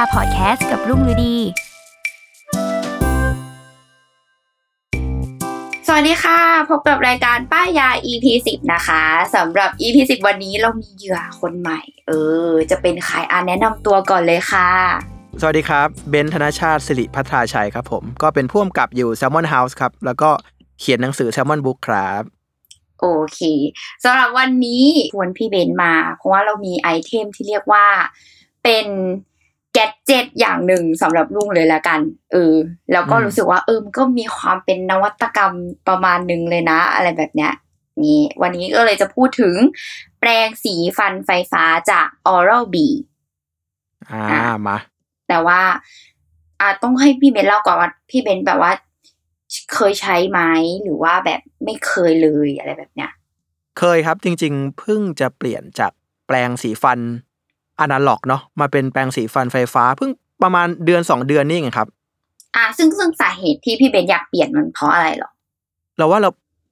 ายยาพอดแคสต์กับรุ่งฤดี สวัสดีค่ะ พบกับรายการป้ายยา EP 10นะคะสำหรับ EP 10วันนี้เรามีเหยื่อคนใหม่ เออ จะเป็นใครอ่านแนะนำตัวก่อนเลยค่ะ สวัสดีครับ เบนซ์ธนชาติสิริพัฒราชัยครับผม ก็เป็นผู้กำกับอยู่ Salmon House ครับ แล้วก็เขียนหนังสือ Salmon Book ครับโอเคสำหรับวันนี้ชวนพี่เบนมา เพราะว่าเรามีไอเทมที่เรียกว่าเป็นแกดเจ็ตอย่างหนึ่งสำหรับลุงเลยละกันเออแล้วก็อืมรู้สึกว่าเออมันก็มีความเป็นนวัตกรรมประมาณหนึ่งเลยนะ อะไรแบบเนี้ยนี่วันนี้ก็เลยจะพูดถึง แปรงสีฟันไฟฟ้าจาก Oral B อ่าอะมาแต่ว่าอ่าต้องให้พี่เบนเล่าก่อนว่าพี่เบนแบบว่า เคยใช้ไหมหรือว่าแบบไม่เคยเลยอะไรแบบเนี้ย เคยครับจริง ๆ เพิ่งจะเปลี่ยนจากแปรงสีฟัน อนาล็อกเนาะมาเป็นแปรงสีฟันไฟฟ้า เพิ่งประมาณเดือนสองเดือนนี่เองครับ อ่า ซึ่งซึ่งสาเหตุที่พี่เบนอยากเปลี่ยนมันเพราะอะไรหรอเราว่าเรา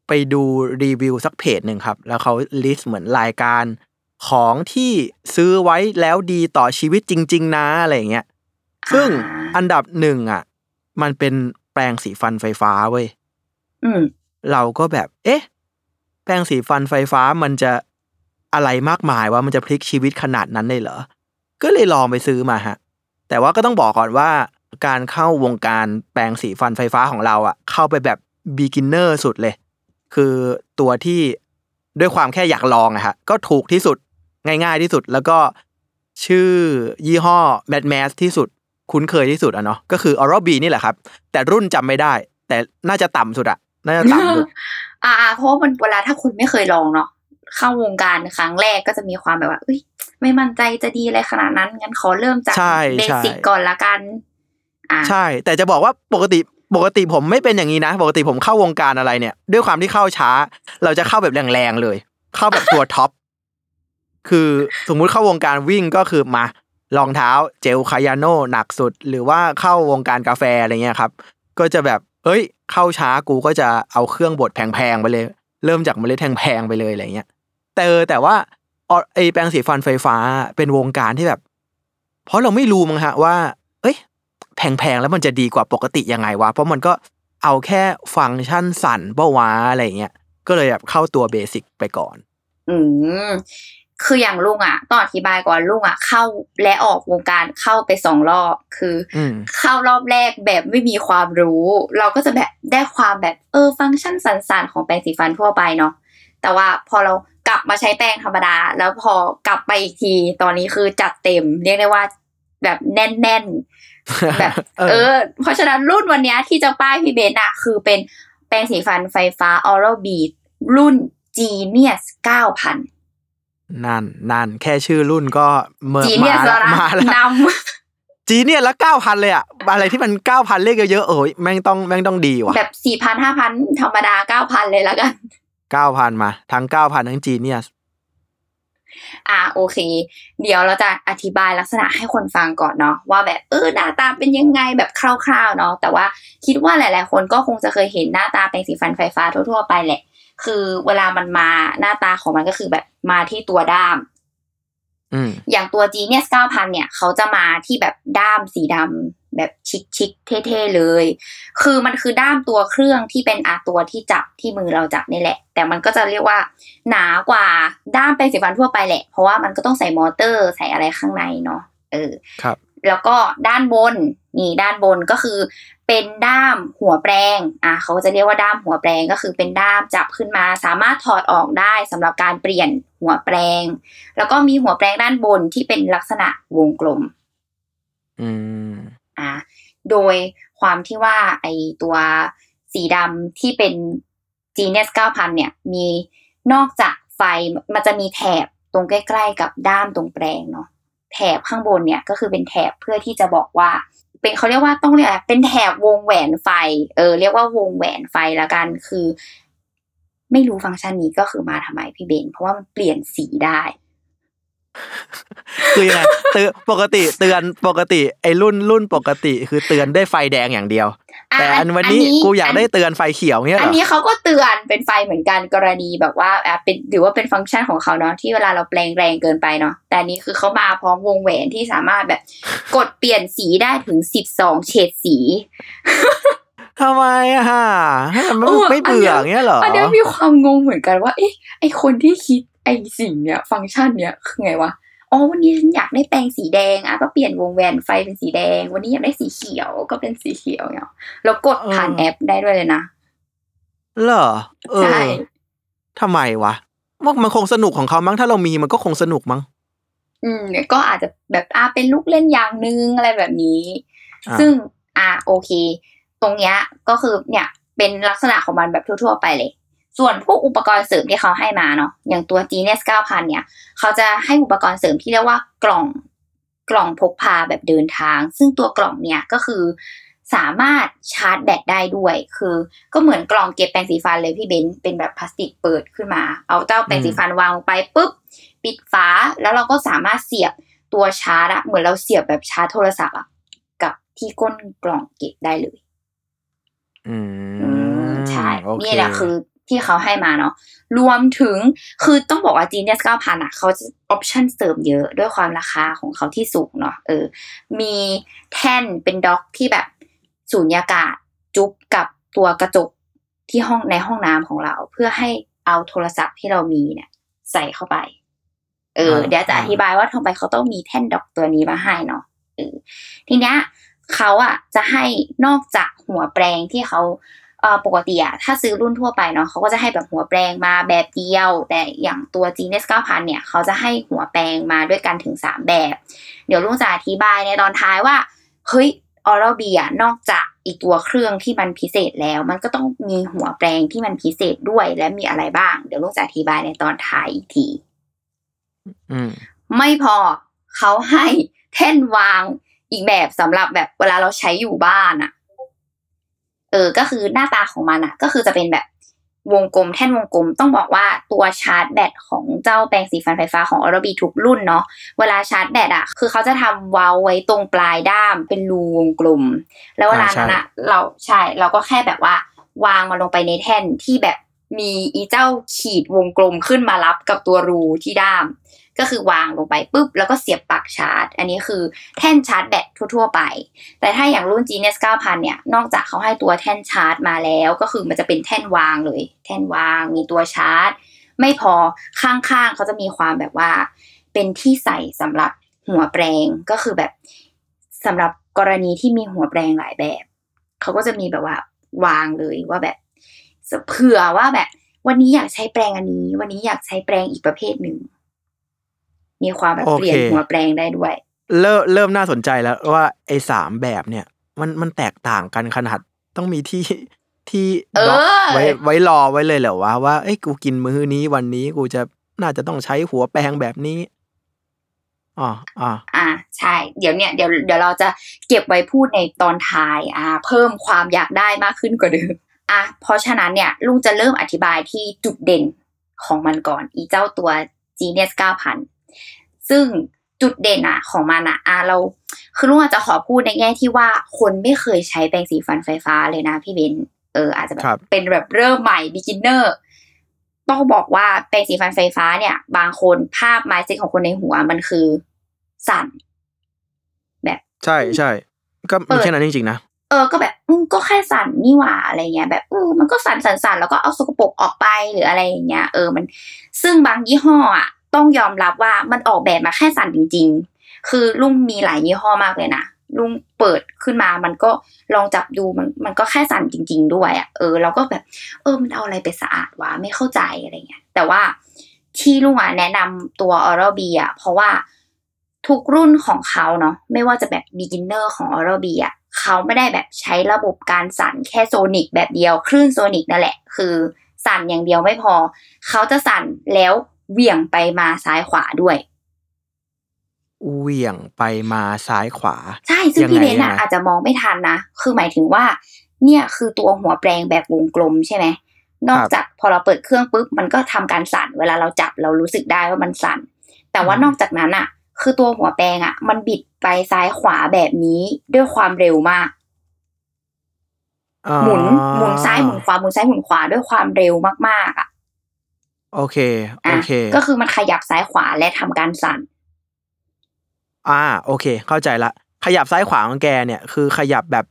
ไปดูรีวิวสักเพจหนึ่งครับ แล้วเขา list เหมือนรายการของที่ซื้อไว้แล้วดีต่อชีวิตจริง ๆ นะอะไรอย่างเงี้ยซึ่งอ่าอันดับหนึ่งอะ มันเป็นแปลงสีฟันไฟฟ้าเว้ยอืมเราก็แบบ เอ๊ะ แปรงสีฟันไฟฟ้ามันจะ อะไรมากมายว่ามันจะพลิกชีวิตขนาดนั้นเลยเหรอ ก็เลยลองไปซื้อมาฮะ แต่ว่าก็ต้องบอกก่อนว่า การเข้าวงการแปรงสีฟันไฟฟ้าของเราอะเข้าไปแบบ beginner สุดเลย คือตัวที่ด้วยความแค่อยากลองอะฮะก็ถูกที่สุดง่ายๆที่สุดแล้วก็ชื่อยี่ห้อ Mad Max ที่สุด คุ้นเคยที่สุดอะเนาะก็คือ Oral B นี่แหละครับ แต่รุ่นจำไม่ได้ แต่น่าจะต่ำสุดอะน่าจะต่ำสุดอ่าอ่าเพราะมันเวลาถ้าคุณไม่เคยลองเนาะ เข้าวงการครั้งแรกก็จะมีความแบบว่าเอ้ย ไม่มั่นใจจะดีอะไรขนาดนั้น งั้นขอเริ่มจากใช่เบใช่สิกก่อนละกันอ่าใช่ แต่จะบอกว่าปกติปกติผมไม่เป็นอย่างนี้นะ ปกติผมเข้าวงการอะไรเนี่ย ด้วยความที่เข้าช้า เราจะเข้าแบบแรงๆเลย เข้าแบบตัวท็อปคือสมมุติเข้าวงการวิ่งก็คือมารองเท้าเจลคายาโน่หนักสุด หรือว่าเข้าวงการกาแฟอะไรเงี้ยครับ ก็จะแบบเอ้ย เข้าช้ากูก็จะเอาเครื่องบดแพงๆไปเลย เริ่มจากเมล็ดแพงๆไปเลยอะไรเงี้ย แต่เออแต่ว่าออไอแปรงสีฟันไฟฟ้าเป็นวงการที่แบบ เพราะเราไม่รู้มั้งฮะว่า เอ้ยแพงๆแล้วมันจะดีกว่าปกติยังไงวะเพราะมันก็เอาแค่ฟังก์ชันสั่นเป้าวะอะไรเงี้ยก็เลยแบบเข้าตัวเบสิกไปก่อน อืมคืออย่างลุงอะต้องอธิบายก่อนลุงอะ เข้าและออกวงการเข้าไปสองรอบ คืออมเข้ารอบแรกแบบไม่มีความรู้ เราก็จะแบบได้ความแบบเออฟังก์ชันสันๆของแปรงสีฟันทั่วไปเนาะ แต่ว่าพอเรากลับมาใช้แปรงธรรมดา แล้วพอกลับไปอีกทีตอนนี้คือจัดเต็ม เรียกได้ว่าแบบแน่นๆแบบเออเออเพราะฉะนั้นรุ่นวันเนี้ยที่จะป้ายพี่เบนซ์อะคือเป็นแปรงสีฟันไฟฟ้า Oral B รุ่น Genius 9000นั่นนั่นแค่ชื่อรุ่นก็เมื่อ Genius มาแล้วนะมาแล้วนจีเนี่ยละเก้าพันเลยอะอะไรที่มันเก้าพันเลขเยอะๆโอ้ยแม่งต้องแม่งต้องดีว่ะำแบบสี่พันห้าพันธรรมดาเก้าพันเลยแล้วกัน เก้าพันมาทั้งเก้าพันทั้งจีเนี่ยอ่าโอเค เดี๋ยวเราจะอธิบายลักษณะให้คนฟังก่อนเนาะว่าแบบเออหน้าตาเป็นยังไงแบบคร่าวๆเนาะแต่ว่าคิดว่าหลาย ๆ คนก็คงจะเคยเห็นหน้าตาแปรงสีฟันไฟฟ้าทั่วๆไปแหละ คือเวลามันมาหน้าตาของมันก็คือแบบมาที่ตัวด้ามอืมอย่างตัว Genius 9000เนี่ย เขาจะมาที่แบบด้ามสีด แบบชิคๆเท่ๆเลย คือมันคือด้ามตัวเครื่องที่เป็นอาตัวที่จับที่มือเราจับนี่แหละ แต่มันก็จะเรียกว่า หนากว่าด้ามแปรงสีฟันทั่วไปแหละ เพราะว่ามันก็ต้องใส่มอเตอร์ใส่อะไรข้างในเนาะเออครับแล้วก็ด้านบนนี่ด้านบนก็คือเป็นด้ามหัวแปรงอะเขาจะเรียกว่าด้ามหัวแปรงก็คือเป็นด้ามจับขึ้นมา สามารถถอดออกได้สำหรับการเปลี่ยนหัวแปรงแล้วก็มีหัวแปรงด้านบนที่เป็นลักษณะวงกลม อืม อะโดยความที่ว่าไอตัวสีดำที่เป็น Genius 9000 เนี่ย มีนอกจากไฟมันจะมีแถบตรงใกล้ ๆ กับด้ามตรงแปรงเนาะแถบข้างบนเนี่ยก็คือเป็นแถบเพื่อที่จะบอกว่า เป็นเขาเรียกว่าต้องเรียกเป็นแถบวงแหวนไฟ เออ เรียกว่าวงแหวนไฟละกันคือ ไม่รู้ฟังก์ชันนี้ก็คือมาทำไมพี่เบน เพราะว่ามันเปลี่ยนสีได้ คือยังไงเตือนปกติเตือนปกติไอ้รุ่นรุ่นปกติ คือเตือนได้ไฟแดงอย่างเดียวอะแต่อันวันนี้กูอยากได้เตือนไฟเขียวเงี้ยเหอัรนอนี้เขาก็เตือนเป็นไฟเหมือนกันกรณีแบบว่าอะเป็นหรือว่าเป็นฟังก์ชันของเขาเนาะที่เวลาเราแปลงแรงเกินไปเนาะแต่อันนี้คือเขามาพร้อมวงแหวนที่สามารถแบบ กดเปลี่ยนสีได้ถึงสิบสองเฉดสีทำไมอะฮะให้มันไม่เออไม่เบื่ออันเนี้ยเงี้ยเหรออันเนี้ยมีความงงเหมือนกันว่าเอ๊ะไอคนที่คิด ไอสิ่งเนี้ยฟังก์ชันเนี้ยคือไงวะอ๋อวันนี้ฉันอยากได้แปรงสีแดงอะก็เปลี่ยนวงแหวนไฟเป็นสีแดง วันนี้อยากได้สีเขียวก็เป็นสีเขียวเนาะแล้วกดผ่านแอปได้ด้วยเลยนะเหรอเออใช่ทำไมวะมันมันคงสนุกของเขามั้งถ้าเรามีมันก็คงสนุกมั้งอืมเนี่ยก็อาจจะแบบอ่าเป็นลูกเล่นอย่างนึงอะไรแบบนี้อ่าซึ่งอ่าโอเค ตรงเนี้ยก็คือเนี่ยเป็นลักษณะของมันแบบทั่ว ๆ ไปเลย ส่วนพวกอุปกรณ์เสริมที่เขาให้มาเนาะอย่างตัว Genius 9000 เนี่ย เขาจะให้อุปกรณ์เสริมที่เรียกว่ากล่องกล่องพกพาแบบเดินทาง ซึ่งตัวกล่องเนี่ยก็คือสามารถชาร์จแบตได้ด้วย คือ ก็เหมือนกล่องเก็บแปรงสีฟันเลยพี่เบนซ์เป็นแบบพลาสติกเปิดขึ้นมา เอาเจ้าแปรงสีฟันวางลงไปปุ๊บปิดฝาแล้วเราก็สามารถเสียบตัวชาร์จอะเหมือนเราเสียบแบบชาร์จโทรศัพท์อะกับที่ก้นกล่องเก็บได้เลย อือืมมใช่โอเคนี่แหละคือ ที่เขาให้มาเนาะรวมถึงคือต้องบอกว่า Genius 9000อะเขาจะออปชั่นเสริมเยอะด้วยความราคาของเขาที่สูงเนาะเออ มีแท่นเป็นด็อกที่แบบสูญญากาศจุ๊บกับตัวกระจกที่ห้องในห้องน้ำของเรา เพื่อให้เอาโทรศัพท์ที่เรามีเนี่ย ใส่เข้าไป เออ เดี๋ยวจะอธิบายว่าทำไมเขาต้องมีแท่นด็อกตัวนี้มาให้เนาะเออทีเนี้ยเขาอะจะให้นอกจากหัวแปรงที่เขาเอ่อ ปกติอะถ้าซื้อรุ่นทั่วไปเนาะเขาก็จะให้แบบหัวแปรงมาแบบเดียว แต่อย่างตัว Genius 9000 เนี่ย เขาจะให้หัวแปรงมาด้วยกันถึง 3 แบบ เดี๋ยวลุงจะอธิบายในตอนท้ายว่า เฮ้ยออร์บีอะนอกจากอีกตัวเครื่องที่มันพิเศษแล้ว มันก็ต้องมีหัวแปรงที่มันพิเศษด้วยและมีอะไรบ้าง เดี๋ยวลุงจะอธิบายในตอนท้ายอีกทีอืมไม่พอเขาให้แท่นวางอีกแบบสำหรับแบบเวลาเราใช้อยู่บ้านอะเออก็คือหน้าตาของมันอะก็คือจะเป็นแบบวงกลมแท่นวงกลม ต้องบอกว่าตัวชาร์จแบตของเจ้าแปรงสีฟันไฟฟ้าของออร์บีทุกรุ่นเนาะเวลาชาร์จแบตอะคือเขาจะทำเว้าไว้ตรงปลายด้ามเป็นรูวงกลม แล้วเวลานั้นอะเราใช่เราก็แค่แบบว่าวางมันลงไปในแท่นที่แบบมีอีเจ้าขีดวงกลมขึ้นมารับกับตัวรูที่ด้าม ก็คือวางลงไปปุ๊บแล้วก็เสียบปลั๊กชาร์จ อันนี้คือแท่นชาร์จแบตทั่ว ๆ ไป แต่ถ้าอย่างรุ่น Genius 9000 เนี่ย นอกจากเขาให้ตัวแท่นชาร์จมาแล้ว ก็คือมันจะเป็นแท่นวางเลย แท่นวางมีตัวชาร์จ ไม่พอข้างๆเขาจะมีความแบบว่า เป็นที่ใส่สำหรับหัวแปรงก็คือแบบสำหรับกรณีที่มีหัวแปรงหลายแบบเขาก็จะมีแบบว่าวางเลยว่าแบบเผื่อว่าแบบ วันนี้อยากใช้แปรงอันนี้ วันนี้อยากใช้แปรงอีกประเภทหนึ่ง มีความแบบโอเคเปลี่ยนหัวแปรงได้ด้วย เริ่มเริ่มน่าสนใจแล้วว่าไอ้สามแบบเนี่ย มันมันแตกต่างกันขนาดต้องมีที่ที่เออด็อกไว้ไว้รอไว้เลยเหรอวะว่าเอ้ยกูกินมื้อนี้วันนี้กูจะน่าจะต้องใช้หัวแปรงแบบนี้อ๋ออ๋ออ่าใช่ เดี๋ยวเนี่ยเดี๋ยวเดี๋ยวเราจะเก็บไว้พูดในตอนท้าย อ่า เพิ่มความอยากได้มากขึ้นกว่าเดิมอะเพราะฉะนั้นเนี่ยลุงจะเริ่มอธิบายที่จุดเด่นของมันก่อน อีเจ้าตัว Genius 9000 ซึ่งจุดเด่นอะของมันอะอะเรา คือลุงอาจจะขอพูดในแง่ที่ว่าคนไม่เคยใช้แปรงสีฟันไฟฟ้าเลยนะพี่เบนเอออาจจะแบครับบเป็นแบบเริ่มใหม่ beginner ต้องบอกว่าแปรงสีฟันไฟฟ้าเนี่ย บางคนภาพไมซ์เซ็ตของคนในหัวมันคือสั่น แบบ ใช่ใช่ก็มีแค่นั้นจริงๆนะเออก็แบบอืมก็แค่สั่นนี่หว่าอะไรเงี้ยแบบเออมันก็สั่นสั่นสั่นแล้วก็เอาสกปรกออกไปหรืออะไรอย่างเงี้ยเออมัน ซึ่งบางยี่ห้ออะ ต้องยอมรับว่ามันออกแบบมาแค่สั่นจริง ๆ คือลุงมีหลายยี่ห้อมากเลยนะลุงเปิดขึ้นมามันก็ลองจับดูมันมันก็แค่สั่นจริง ๆ ด้วยอะเออเราก็แบบเออมันเอาอะไรไปสะอาดวะไม่เข้าใจอะไรเงี้ยแต่ว่าที่ลุงอะแนะนำตัว Oral B อะเพราะว่าทุกรุ่นของเขาเนาะไม่ว่าจะแบบ beginner ของ Oral B อะเขาไม่ได้แบบใช้ระบบการสั่นแค่โซนิกแบบเดียว คลื่นโซนิกนั่นแหละ คือสั่นอย่างเดียวไม่พอ เขาจะสั่นแล้ว เหวี่ยงไปมาซ้ายขวาด้วยเหวี่ยงไปมาซ้ายขวา ใช่ซึ่งยังไงพี่เบนอะยังไงอาจจะมองไม่ทันนะคือหมายถึงว่า เนี่ยคือตัวหัวแปลงแบบวงกลมใช่ไหมนอกจากพอเราเปิดเครื่องปุ๊บมันก็ทำการสั่น เวลาเราจับเรารู้สึกได้ว่ามันสั่น แต่ว่านอกจากนั้นอะคือตัวหัวแปลงอะมันบิดไปซ้ายขวาแบบนี้ด้วยความเร็วมากอ่าหมุนหมุนซ้ายหมุนขวาหมุนซ้ายหมุนขวาด้วยความเร็วมากๆอะ โอเค โออะเค ก็คือมันขยับซ้ายขวาและทำการสั่น อ่า โอเค เข้าใจละ ขยับซ้ายขวาของแกเนี่ย คือขยับแบบ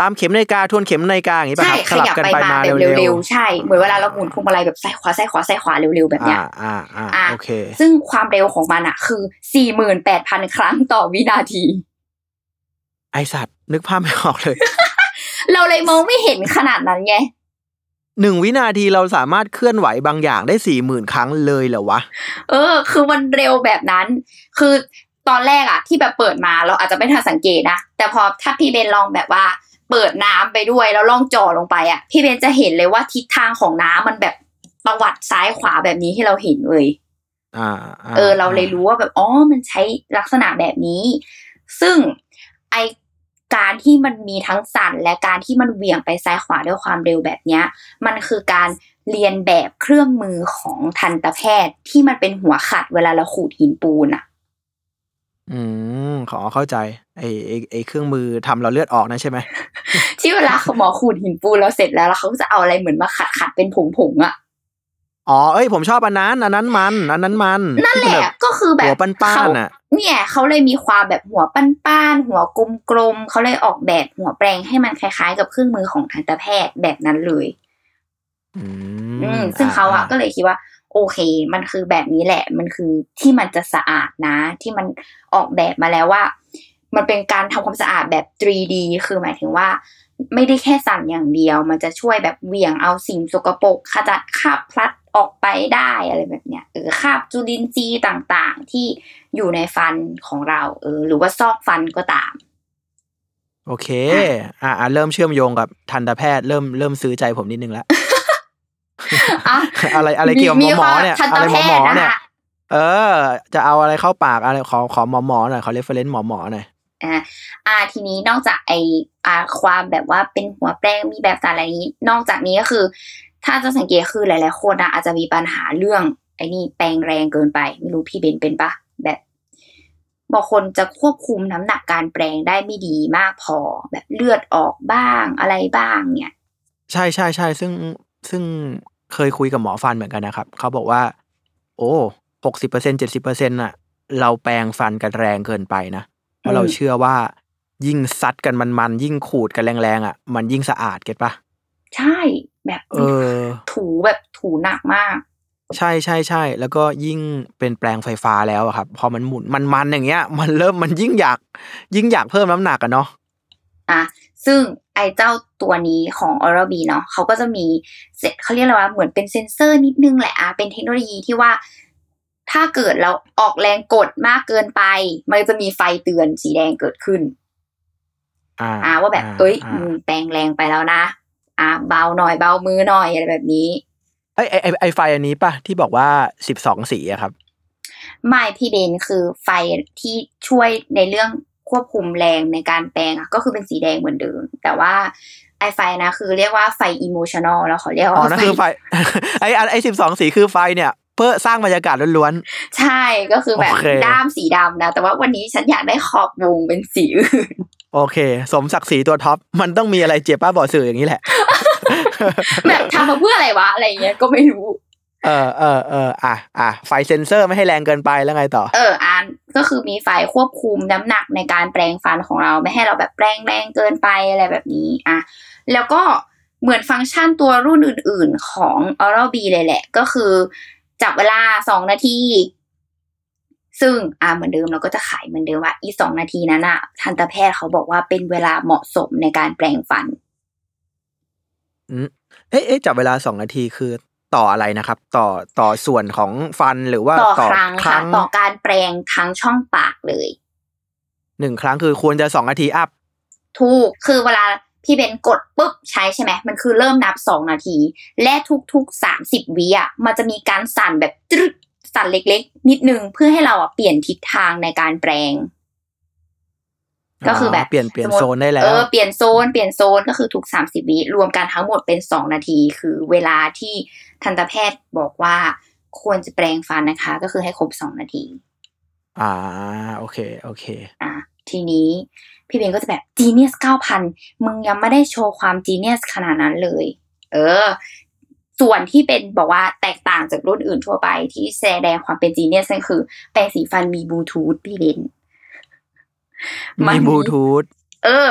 ตามเข็มนาฬิกาทวนเข็มนาฬิกาอย่างนี้ป่ะใช่ครับขสลับยับกันไปไปมามาแบบเร็วเร็วๆใช่เหมือนเวลาเราหมุนพวงมาลัยแบบซ้ายขวาซ้ายขวาซ้ายขวาเร็วๆแบบๆเนี้อ่ายอ่าอ่าอะโอเค ซึ่งความเร็วของมันอะคือสี่หมื่นแปดพันครั้งต่อวินาที ไอสัตว์นึกภาพไม่ออกเลย เราเลยมองไม่เห็นขนาดนั้นไง หนึ่งวินาทีเราสามารถเคลื่อนไหวบางอย่างได้สี่หมื่นครั้งเลยเหรอวะ เออ คือมันเร็วแบบนั้น คือตอนแรกอะที่แบบเปิดมาเราอาจจะไม่ทันสังเกตนะ แต่พอถ้าพี่เบนลองแบบว่า เปิดน้ำไปด้วยแล้วลองจ่อลงไปอะพี่เบนจะเห็นเลยว่าทิศทางของน้ำมันแบบประวัติซ้ายขวาแบบนี้ให้เราเห็นเลยอ่า เออ เราเลยรู้ว่าแบบอ๋อมันใช้ลักษณะแบบนี้ ซึ่งไอ การที่มันมีทั้งสั่นและการที่มันเหวี่ยงไปซ้ายขวาด้วยความเร็วแบบเนี้ยมันคือการเรียนแบบเครื่องมือของทันตแพทย์ที่มันเป็นหัวขัดเวลาเราขูดหินปูนอะอืมขอเข้าใจไอไอไอเครื่องมือทำเราเลือดออกนะใช่ไหมที่เวลาหมอขูดหินปูนเราเสร็จแล้วแล้วเขาก็จะเอาอะไรเหมือนมาขัดขัดๆเป็นผงผงๆอะ อ๋อ เอ้ยผมชอบอันนั้น อันนั้นมัน อันนั้นมัน นั่นแหที่ละเป็บบก็คือแบบหัวป้านๆน่ะเขาเนี่ยเขาเลยมีความแบบหัวป้านๆหัวกลมๆเขาเลยออกแบบหัวแปลงให้มันคล้ายๆ กับเครื่องมือของทันตแพทย์แบบนั้นเลยอือืมซึ่งเขาอะก็เลยคิดว่า โอเค มันคือแบบนี้แหละ มันคือที่มันจะสะอาดนะ ที่มันออกแบบมาแล้วว่า มันเป็นการทำความสะอาดแบบ 3D คือหมายถึงว่าไม่ได้แค่สั่นอย่างเดียว มันจะช่วยแบบเหวี่ยงเอาสิ่งสกปรกขจัดคราบพลัด ออกไปได้อะไรแบบเนี้ยเออคราบจุลินทรีย์ต่างๆ ที่อยู่ในฟันของเราเออหรือว่าซอกฟันก็ตาม โอเค อ่าอ่าเริ่มเชื่อมโยงกับทันตแพทย์เริ่มเริ่มซื้อใจผมนิดนึงแล้วอะอะไรอะไรเกี่ยวกับหมอหมอเนี่ยทันอะตไรหแพมอหมอทย์นะเนี่ยคะเออ จะเอาอะไรเข้าปากอะไรขอขอหมอหมอหน่อยขอเรฟเฟรนซ์หมอหมอหน่อยอ่าอ่าทีนี้นอกจากไออ่าความแบบว่าเป็นหัวแปลงมีแบบสารอะไรนี้ นอกจากนี้ก็คือ ถ้าจะสังเกตคือหลาย ๆ คนอะอาจจะมีปัญหาเรื่องไอ้นี่แปลงแรงเกินไป ไม่รู้พี่เบนเป็นปะแบบบางคนจะควบคุมน้ำหนักการแปลงได้ไม่ดีมากพอ แบบเลือดออกบ้างอะไรบ้างเนี่ย ใช่ใช่ใช่ซึ่งซึ่งเคยคุยกับหมอฟันเหมือนกันนะครับเขาบอกว่า โอ้หกสิบเปอร์เซ็นเจ็ดสิบเปอร์เซ็นต์ะเราแปรงฟันกันแรงเกินไปนะเพราะเราอืมเชื่อว่า ยิ่งซัดกันมันมันๆยิ่งขูดกันแรงๆอะ มันยิ่งสะอาดเก็ตปะใช่ แบบเออถูแบบถูหนักมาก ใช่ใช่ใช่แล้วก็ยิ่งเป็นแปลงไฟฟ้าแล้วอะครับ พอมันหมุนมันมันอย่างเงี้ย มันเริ่มมันยิ่งอยาก ยิ่งอยากเพิ่มน้ำหนักอะเนาะอะซึ่งไอ้เจ้าตัวนี้ของ Oral B เนาะเขาก็จะมีเซตเขาเรียกอะไรว่าเหมือนเป็นเซนเซอร์นิดนึงแหละอะเป็นเทคโนโลยีที่ว่า ถ้าเกิดเราออกแรงกดมากเกินไป มันจะมีไฟเตือนสีแดงเกิดขึ้น อ่าอ่าว่าแบบเอ้ยอ่ามึงแปลงแรงไปแล้วนะ อ่าเบาหน่อยเบามือหน่อยอะไรแบบนี้ไอไอไอ้ไอไฟอันนี้ป่ะที่บอกว่าสิบสองสีอะครับ ไม่พี่เบนคือไฟที่ช่วยในเรื่องควบคุมแรงในการแปรงอะก็คือเป็นสีแดงเหมือนเดิม แต่ว่าไอไฟนะคือเรียกว่าไฟ emotional แล้วเขาเรียกอ๋อว่านั่นคือไฟไออันไอสิบสองสีคือไฟเนี่ยเพื่อสร้างบรรยากาศล้วนใช่ก็คือแบบโอเคด้ามสีดำนะ แต่ว่าวันนี้ฉันอยากได้ขอบวงเป็นสีอื่นๆโอเค สมศักดิ์ศรีตัว top มันต้องมีอะไรเจ็บป้าบอสื่ออย่างนี้แหละ แบบทำมาเพื่ออะไรวะอะไรเงี้ยก็ไม่รู้ เออเออเอออะอะไฟเซนเซอร์ไม่ให้แรงเกินไปแล้วไงต่อ เอออันก็คือมีไฟควบคุมน้ำหนักในการแปรงฟันของเราไม่ให้เราแบบแปรงแรงเกินไปอะไรแบบนี้อะแล้วก็เหมือนฟังก์ชันตัวรุ่นอื่น ๆ ของ Oral B เลยแหละ ก็คือจับเวลาสองนาที ซึ่งอ่าเหมือนเดิมเราก็จะขายเหมือนเดิมว่าอีสองนาทีนั้นอะทันตแพทย์เขาบอกว่าเป็นเวลาเหมาะสมในการแปรงฟัน เอ๊ะเอ๊ะจับเวลาสองนาทีคือต่ออะไรนะครับ ต่อต่อส่วนของฟันหรือว่าต่อครั้งค่ะต่อการแปรงทั้งช่องปากเลยหนึ่งครั้งคือควรจะสองนาทีอัพถูกคือเวลาพี่เบนกดปุ๊บใช้ใช่ไหมมันคือเริ่มนับสองนาที และทุกๆสามสิบวิอะมันจะมีการสั่นแบบจึ๊ดสั่นเล็ก ๆ นิดนึงเพื่อให้เราอะเปลี่ยนทิศทางในการแปลง ก็คือแบบเปลี่ยนเปลี่ยนสมมุติโซนได้แล้วเออเปลี่ยนโซนเปลี่ยนโซนก็คือทุกสามสิบวิรวมกันทั้งหมดเป็นสองนาที คือเวลาที่ทันตแพทย์บอกว่าควรจะแปลงฟันนะคะ ก็คือให้ครบสองนาที อ่าโอเคโอเค อะทีนี้พี่เบนก็จะแบบ Genius 9,000มึงยังไม่ได้โชว์ความ Genius ขนาดนั้นเลย เออ ส่วนที่เป็นบอกว่าแตกต่างจากรุ่นอื่นทั่วไปที่แสดงความเป็น Genius นั่นคือ แปรงสีฟันมีบลูทูธพี่เบน มีบลูทูธเออ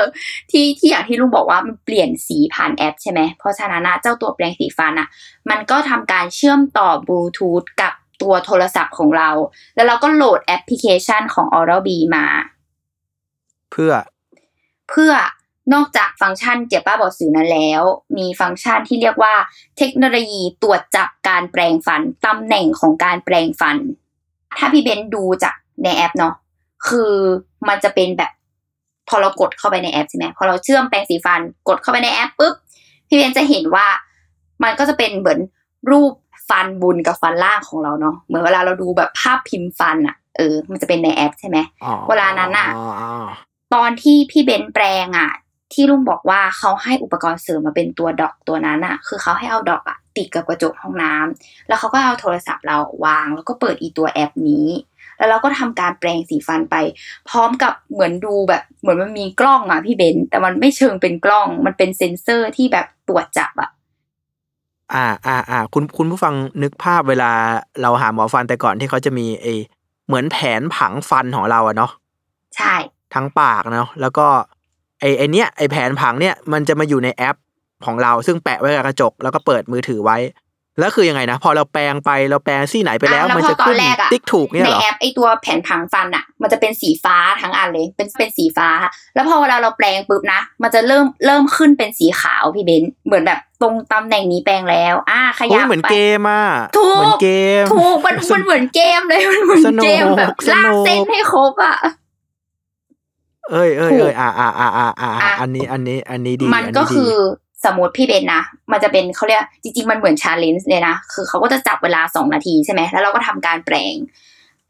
ที่ที่อย่างที่ลุงบอกว่ามันเปลี่ยนสีผ่านแอปใช่ไหมเพราะฉะนั้นนะเจ้าตัวแปรงสีฟันอะ มันก็ทำการเชื่อมต่อบลูทูธกับตัวโทรศัพท์ของเรา แล้วเราก็โหลดแอปพลิเคชันของ Oral B มา เพื่อ เพื่อนอกจากฟังก์ชันเจ็บป้าบอกสื่อนั้นแล้ว มีฟังก์ชันที่เรียกว่า เทคโนโลยีตรวจจับการแปรงฟันตำแหน่งของการแปรงฟัน ถ้าพี่เบนดูจากในแอปเนาะ คือมันจะเป็นแบบพอเรากดเข้าไปในแอปใช่ไหมพอเราเชื่อมแปรงสีฟันกดเข้าไปในแอปปุ๊บพี่เบนจะเห็นว่ามันก็จะเป็นเหมือนรูปฟันบนกับฟันล่างของเราเนาะเหมือนเวลาเราดูแบบภาพพิมพ์ฟันอะเออ มันจะเป็นในแอปใช่ไหมอ๋อเวลานั้นน่ะอ๋ออ๋อตอนที่พี่เบนแปลงอะที่ลุงบอกว่าเขาให้อุปกรณ์เสริมมาเป็นตัวดอกตัวนั้นอะคือเขาให้เอาดอกอะติดกับกระจกห้องน้ำแล้วเขาก็เอาโทรศัพท์เราวาง แล้วก็เปิดอีตัวแอปนี้ แล้วเราก็ทำการแปลงสีฟันไป พร้อมกับเหมือนดูแบบเหมือนมันมีกล้องอะพี่เบนแต่มันไม่เชิงเป็นกล้อง มันเป็นเซ็นเซอร์ที่แบบตรวจจับอะอ่าอ่าอ่าคุณคุณผู้ฟังนึกภาพเวลาเราหาหมอฟันแต่ก่อนที่เขาจะมีไอเหมือนแผนผังฟันของเราอะเนาะใช่ ทั้งปากเนาะแล้วก็ไอไอเนี้ยไอแผนผังเนี่ยมันจะมาอยู่ในแอปของเราซึ่งแปะไว้กับกระจก แล้วก็เปิดมือถือไว้ แล้วคือยังไงนะ พอเราแปลงไปเราแปลงซี่ไหนไปแล้วอะแล้วมันพอจะตอขึ้นนแรกอะติ๊กถูกเนี่ยในเหรอแอปไอตัวแผ่นผังฟันอะมันจะเป็นสีฟ้าทั้งอันเลยเป็นเป็นสีฟ้า แล้วพอเวลาเราแปลงปุ๊บนะ มันจะเริ่มเริ่มขึ้นเป็นสีขาวพี่เบนซ์เหมือนแบบตรงตำแหน่งนี้แปลงแล้ว อ่าขโอ้ยัยบเหมือนไปเกมอะถูกเหมือนเกมถูกมันมันเหมือนเกมเลยมันเหมือนสนุกเกมแบบสนุกลากเส้นให้ครบอะเอ้ยเอ้ยถูกเอ้ยอ่าอ่าอ่าอ่าอ่าอะอันนี้อันนี้อันนี้ดีมันอัก็ดีคือ สมมติพี่เบนนะ มันจะเป็นเขาเรียกจริง ๆ มันเหมือน challenge เลยนะ คือเขาก็จะจับเวลาสองนาทีใช่ไหมแล้วเราก็ทำการแปรง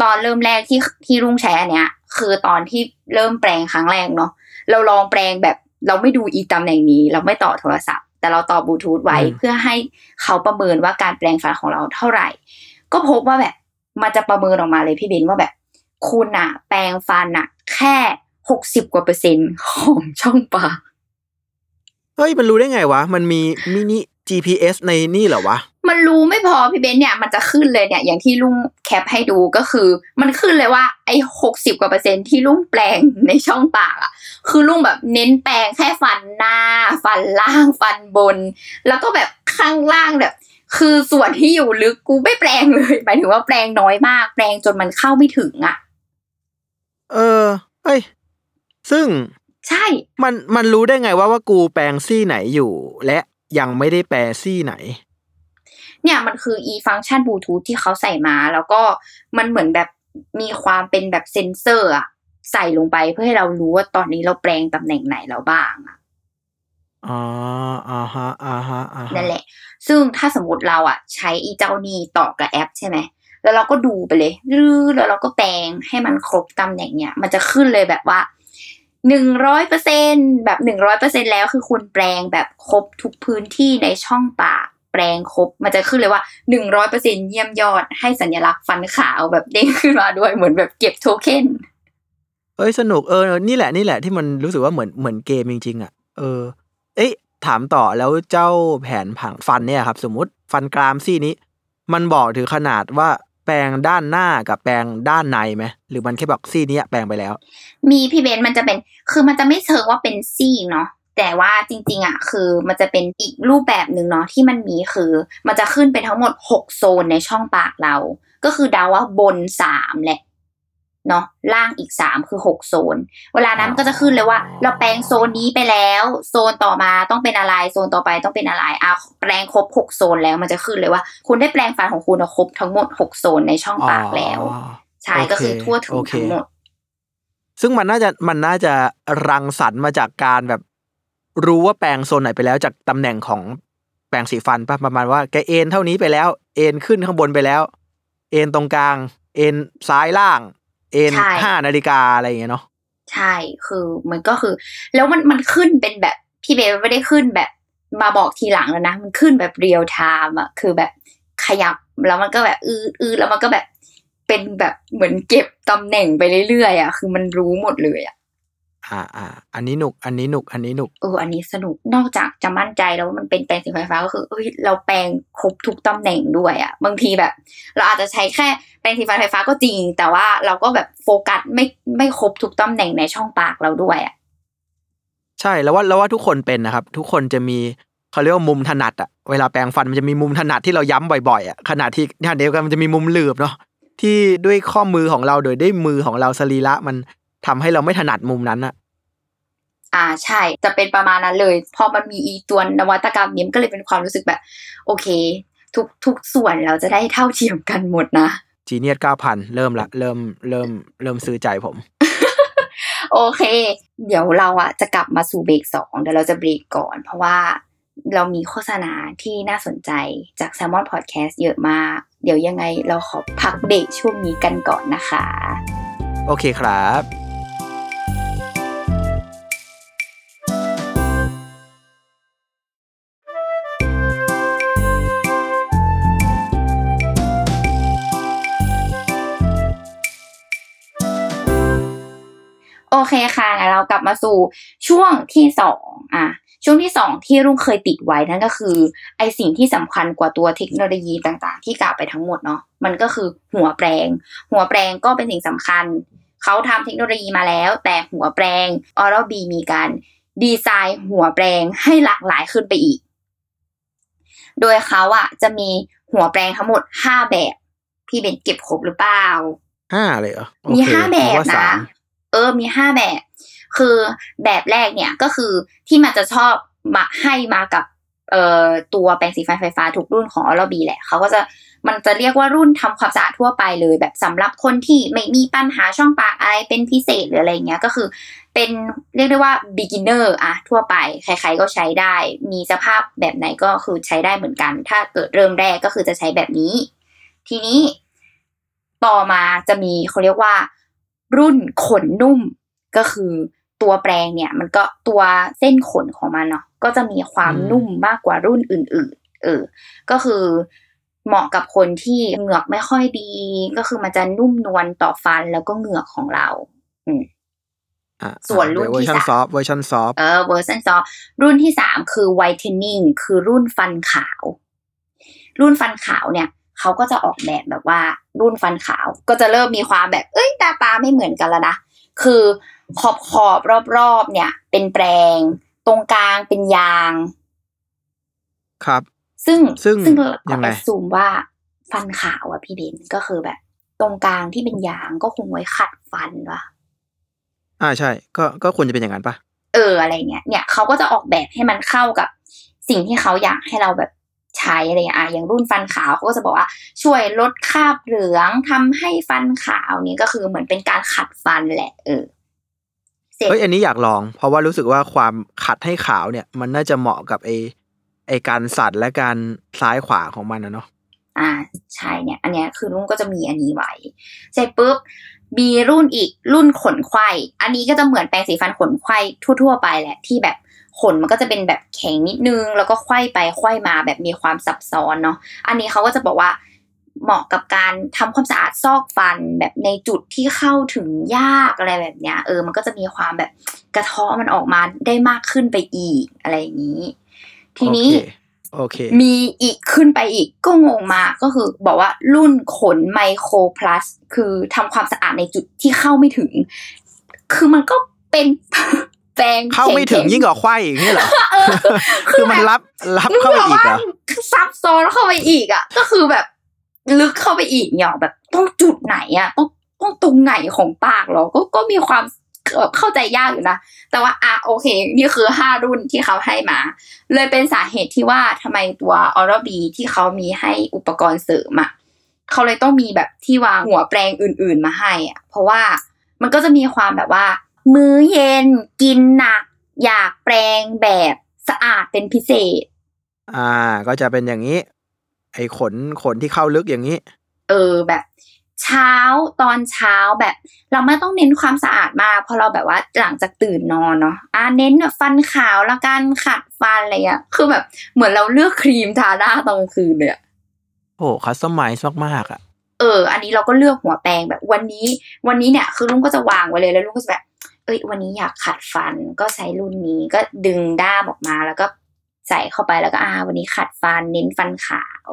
ตอนเริ่มแรกที่ที่รุ่งใช้อันเนี้ย คือตอนที่เริ่มแปรงครั้งแรกเนาะเราลองแปรงแบบเราไม่ดูอีตำแหน่งนี้ เราไม่ต่อโทรศัพท์ แต่เราต่อบลูทูธไว้เพื่อให้เขาประเมินว่าการแปรงฟันของเราเท่าไหร่ ก็พบว่าแบบมันจะประเมินออกมาเลยพี่เบนว่าแบบ คุณอะแปลงฟันอะแค่หกสิบกว่าเปอร์เซ็นต์ของช่องปาก เฮ้ยมันรู้ได้ไงวะ มันมีมินิ GPS ในนี่เหรอวะ มันรู้ไม่พอพี่เบนเนี่ยมันจะขึ้นเลยเนี่ย อย่างที่ลุงแคปให้ดูก็คือ มันขึ้นเลยว่าไอ้หกสิบกว่าเปอร์เซ็นต์ที่ลุงแปลงในช่องปากอะคือลุงแบบเน้นแปลงแค่ฟันหน้า ฟันล่างฟันบน แล้วก็แบบข้างล่างแบบ คือส่วนที่อยู่ลึกกูไม่แปลงเลยหมายถึงว่าแปลงน้อยมาก แปลงจนมันเข้าไม่ถึงอะเออเฮ้ยซึ่ง ใช่ มันมันรู้ได้ไงว่าว่ากูแปลงซี่ไหนอยู่ และยังไม่ได้แปลซี่ไหน เนี่ยมันคือ e ฟังก์ชันบลูทูธที่เขาใส่มา แล้วก็มันเหมือนแบบมีความเป็นแบบเซนเซอร์อะใส่ลงไปเพื่อให้เรารู้ว่าตอนนี้เราแปลงตำแหน่งไหนแล้วบ้างอะอ๋ออ่าฮะอ่าฮะอ่าฮะนั่นแหละ ซึ่งถ้าสมมติเราอะใช้อีเจ้านี้ต่อกับแอปใช่ไหมแล้วเราก็ดูไปเลยรื้อแล้วเราก็แปลงให้มันครบตำแหน่งเนี่ย มันจะขึ้นเลยแบบว่า หนึ่งร้อยเปอร์เซ็นแบบหนึ่งร้อยเปอร์เซ็นแล้วคือคุณแปลงแบบครบทุกพื้นที่ในช่องปากแปลงครบ มันจะขึ้นเลยว่าหนึ่งร้อยเปอร์เซ็นเยี่ยมยอดให้สัญลักษณ์ฟันขาวแบบเด้งขึ้นมาด้วยเหมือนแบบเก็บโทเค็นเอ้ยสนุกเออนี่แหละนี่แหละที่มันรู้สึกว่าเหมือนเหมือนเกมจริงๆอะเออ เอ้ยถามต่อแล้วเจ้าแผนผังฟันเนี่ยครับ สมมุติฟันกรามซี่นี้ มันบอกถึงขนาดว่า แปลงด้านหน้ากับแปลงด้านในไหมหรือมันแค่บอกซี่นี้แปลงไปแล้ว มีพี่เบนมันจะเป็นคือมันจะไม่เชิงว่าเป็นซี่เนาะแต่ว่าจริงๆอะคือมันจะเป็นอีกรูปแบบหนึ่งเนาะที่มันมีคือ มันจะขึ้นเป็นทั้งหมดหกโซนในช่องปากเรา ก็คือเดาว่าบนสามแหละ เนาะล่างอีกสามคือหกโซน เวลานั้นมันก็จะขึ้นเลยว่า เราแปลงโซนนี้ไปแล้ว โซนต่อมาต้องเป็นอะไรโซนต่อไปต้องเป็นอะไรอะแปลงครบหกโซนแล้วมันจะขึ้นเลยว่า คุณได้แปลงฟันของคุณอะครบทั้งหมดหกโซนในช่องปากแล้วอ๋อใช่โอเคก็คือทั่วถึโองเคทั้งหมดซึ่งมันน่าจะมันน่าจะรังสรรค์มาจากการแบบ รู้ว่าแปลงโซนไหนไปแล้วจากตำแหน่งของแปรงสีฟันปะประมาณว่าแกเอ็นเท่านี้ไปแล้ว เอ็นขึ้นข้างบนไปแล้ว เอ็นตรงกลาง เอ็นซ้ายล่าง เอ็นใช่ห้านาฬิกาอะไรอย่างเงี้ยเนาะใช่คือมันก็คือ แล้วมันมันขึ้นเป็นแบบพี่เบลไม่ได้ขึ้นแบบมาบอกทีหลังแล้วนะ มันขึ้นแบบ real time อะคือแบบขยับแล้วมันก็แบบอืดอืดแล้วมันก็แบบเป็นแบบเหมือนเก็บตำแหน่งไปเรื่อยๆอะคือมันรู้หมดเลยอะ อ่าอ่าอันนี้หนุก อันนี้หนุก อันนี้หนุก เออ อันนี้สนุก นอกจากจะมั่นใจแล้วว่ามันเป็นแปรงสีไฟฟ้าก็คือเอ้ย เราแปรงครบทุกตำแหน่งด้วยอะบางทีแบบ เราอาจจะใช้แค่แปรงสีฟันไฟฟ้าก็จริง แต่ว่าเราก็แบบโฟกัสไม่ไม่ครบทุกตำแหน่งในช่องปากเราด้วยอะใช่ แล้วว่าแล้วว่าทุกคนเป็นนะครับ ทุกคนจะมีเขาเรียกว่ามุมถนัดอะเวลาแปรงฟันมันจะมีมุมถนัดที่เราย้ำบ่อยๆอะขณะที่ขณะเดียวกันมันจะมีมุมหลืบเนาะที่ด้วยข้อมือของเราโดยด้วยมือของเราสรีระมัน ทำให้เราไม่ถนัดมุมนั้นอะอ่าใช่จะเป็นประมาณนั้นเลยพอมันมีอีตัวนวัตกรรมนี้มันก็เลยเป็นความรู้สึกแบบ โอเค ทุกทุกส่วนเราจะได้เท่าเทียมกันหมดนะจีเนียสเก้าพันเริ่มละเริ่มเริ่มเริ่มซื้อใจผม โอเค เดี๋ยวเราอะจะกลับมาสู่เบรกสองเดี๋ยวเราจะเบรกก่อน เพราะว่าเรามีโฆษณาที่น่าสนใจจาก s ซ l m o n Podcast เยอะมาก เดี๋ยวยังไงเราขอพักเบรกช่วงนี้กันก่อนนะคะ โอเคครับ เคค่ะงั้นเรากลับมาสู่ช่วงที่สองอะช่วงที่สองที่รุ่งเคยติดไว้นั่นก็คือ ไอสิ่งที่สำคัญกว่าตัวเทคโนโลยีต่างๆ ที่กล่าวไปทั้งหมดเนาะมันก็คือหัวแปลง หัวแปลงก็เป็นสิ่งสำคัญ เขาทำเทคโนโลยีมาแล้ว แต่หัวแปลง Oral B มีการดีไซน์หัวแปลงให้หลากหลายขึ้นไปอีก โดยเขาอะจะมีหัวแปลงทั้งหมดห้าแบบ พี่เบนเก็บครบหรือเปล่าห้าเลยเหรอโอเคมีห้าแบนึกบว่าสานะม เออมีห้าแบบ คือแบบแรกเนี่ยก็คือที่มันจะชอบมาให้มากับเอ่อตัวแปรงสีฟันไฟฟ้าทุกรุ่นของออร์บีแหละเขาก็จะมันจะเรียกว่ารุ่นทำความสะอาดทั่วไปเลย แบบสำหรับคนที่ไม่มีปัญหาช่องปากอะไรเป็นพิเศษหรืออะไรเงี้ยก็คือเป็นเรียกได้ว่า beginner อะทั่วไป ใครๆก็ใช้ได้ มีสภาพแบบไหนก็คือใช้ได้เหมือนกัน ถ้าเกิดเริ่มแรกก็คือจะใช้แบบนี้ ทีนี้ต่อมาจะมีเขาเรียกว่า รุ่นขนนุ่มก็คือตัวแปรงเนี่ยมันก็ตัวเส้นขนของมันเนาะก็จะมีความอืมนุ่มมากกว่ารุ่นอื่น ๆ เออ ก็คือเหมาะกับคนที่เหงือกไม่ค่อยดี ก็คือมันจะนุ่มนวลต่อฟันแล้วก็เหงือกของเรา อืมอะส่วนรุ่นเวอที่ร์ชันสามซอฟเวอร์ชันซอฟเออเวอร์ชันซอรุ่นที่สามคือ whitening คือรุ่นฟันขาว รุ่นฟันขาวเนี่ย เขาก็จะออกแบบแบบว่ารุ่นฟันขาว ก็จะเริ่มมีความแบบ เอ้ยตาตาไม่เหมือนกันแล้วนะ คือขอบขอบรอบรอบๆเนี่ย เป็นแปรงตรงกลางเป็นยาง ครับ ซึ่งซึ่งซึ่งเรายังไงแอดซูมว่าฟันขาวอะพี่เบนก็คือแบบ ตรงกลางที่เป็นยางก็คงไว้ขัดฟันวะอ่าใช่ ก็ก็ควรจะเป็นอย่างนั้นปะเอออะไรเงี้ยเนี่ยเขาก็จะออกแบบให้มันเข้ากับสิ่งที่เขาอยากให้เราแบบ ใช้อะไรอย่างเงี้ยอะอย่างรุ่นฟันขาวเขาก็จะบอกว่าช่วยลดคราบเหลืองทำให้ฟันขาวนี่ก็คือเหมือนเป็นการขัดฟันแหละ เออเสร็จเฮ้ยอันนี้อยากลอง เพราะว่ารู้สึกว่าความขัดให้ขาวเนี่ย มันน่าจะเหมาะกับไอไอการสัตว์และการซ้ายขวาของมันนะเนาะอ่าใช่เนี่ย อันเนี้ยคือรุ่นก็จะมีอันนี้ไว้เสร็จปุ๊บมีรุ่นอีกรุ่นขนไขว้อันนี้ก็จะเหมือนแปรงสีฟันขนไขว้ทั่ว ๆ ไปแหละที่แบบ ขนมันก็จะเป็นแบบแข็งนิดนึง แล้วก็ไขว้ไปไขว้มาแบบมีความซับซ้อนเนาะอันนี้เขาก็จะบอกว่าเหมาะกับการทำความสะอาดซอกฟันแบบในจุดที่เข้าถึงยากอะไรแบบเนี้ยเออมันก็จะมีความแบบกระเทาะมันออกมาได้มากขึ้นไปอีกอะไรอย่างนี้ ทีนี้โอเคโอเคมีอีกขึ้นไปอีกก็งงมากก็คือบอกว่ารุ่นขนไมโครพลัสคือทำความสะอาดในจุดที่เข้าไม่ถึง คือมันก็เป็น แปรงเข้าไม่ถึงแข็ๆยิ่งกว่าไขว้อีกนี่เหรอเออคือมันรับรับเข้าไปอีกเหรอซับซ้อนเข้าไปอีกอะ ก็คือแบบลึกเข้าไปอีกเนี่ยแบบต้องจุดไหนอะต้องต้องตรงไหนของปากเหรอก็ก็มีความแบบเข้าใจยากอยู่นะ แต่ว่าอะโอเค นี่คือห้ารุ่นที่เขาให้มา เลยเป็นสาเหตุที่ว่าทำไมตัวออร์บีที่เขามีให้อุปกรณ์เสริมอะเขาเลยต้องมีแบบที่วางหัวแปรงอื่น ๆ มาให้อะเพราะว่ามันก็จะมีความแบบว่า มื้อเย็นกินหนัก อยากแปรงแบบสะอาดเป็นพิเศษ อ่า ก็จะเป็นอย่างนี้ ไอ้ขนขนที่เข้าลึกอย่างนี้ เออแบบ เช้าตอนเช้าแบบ เราไม่ต้องเน้นความสะอาดมากเพราะเราแบบว่าหลังจากตื่นนอนเนาะอ่าเน้นแบบฟันขาวแล้วกันขัดฟันอะไรเงี้ยคือแบบเหมือนเราเลือกครีมทาหน้าตอนกลางคืนเลยอะโอ้คัสตอมไมซ์มากๆอะเออ อันนี้เราก็เลือกหัวแปรงแบบวันนี้ วันนี้เนี่ย คือลุงก็จะวางไว้เลยแล้วลุงก็จะแบบ เอ้ย วันนี้อยากขัดฟันก็ใช้รุ่นนี้ก็ดึงด้ามออกมาแล้วก็ใส่เข้าไปแล้วก็อ่า วันนี้ขัดฟันเน้นฟันขาว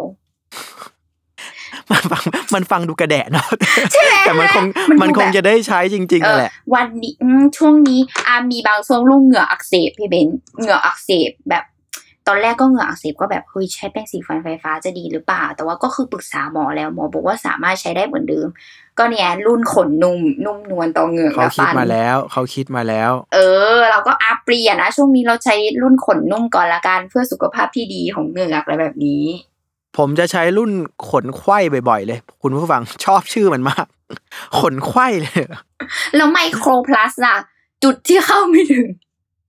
มันฟังมันฟังดูกระแดะเนาะใช่ไหมแต่มันคงมันดูมันคงแบบจะได้ใช้จริงๆนั่นแหละเออวันนี้อืมช่วงนี้อามีบางช่วงลูกเหงื่ออักเสบพี่เบนเหงื่ออักเสบแบบ ตอนแรกก็เหงื่ออักเสบก็แบบเฮ้ยใช้แป้งสีฟันไฟฟ้าจะดีหรือเปล่า แต่ว่าก็คือปรึกษาหมอแล้วหมอบอกว่าสามารถใช้ได้เหมือนเดิม ก็เนี่ยรุ่นขนนุ่มนุ่มนวลต่อเหงื่อเขาและคิดฟันมาแล้ว เขาคิดมาแล้ว เออ เราก็อัปเปลี่ยนนะช่วงนี้เราใช้รุ่นขนนุ่มก่อนละกันเพื่อสุขภาพที่ดีของเหงือกอะไรแบบนี้ ผมจะใช้รุ่นขนไขว้บ่อยๆ เลย คุณผู้ฟังชอบชื่อมันมาก ขนไขว้เลยแล้วไมโครพลัสอะจุดที่เข้าไม่ถึง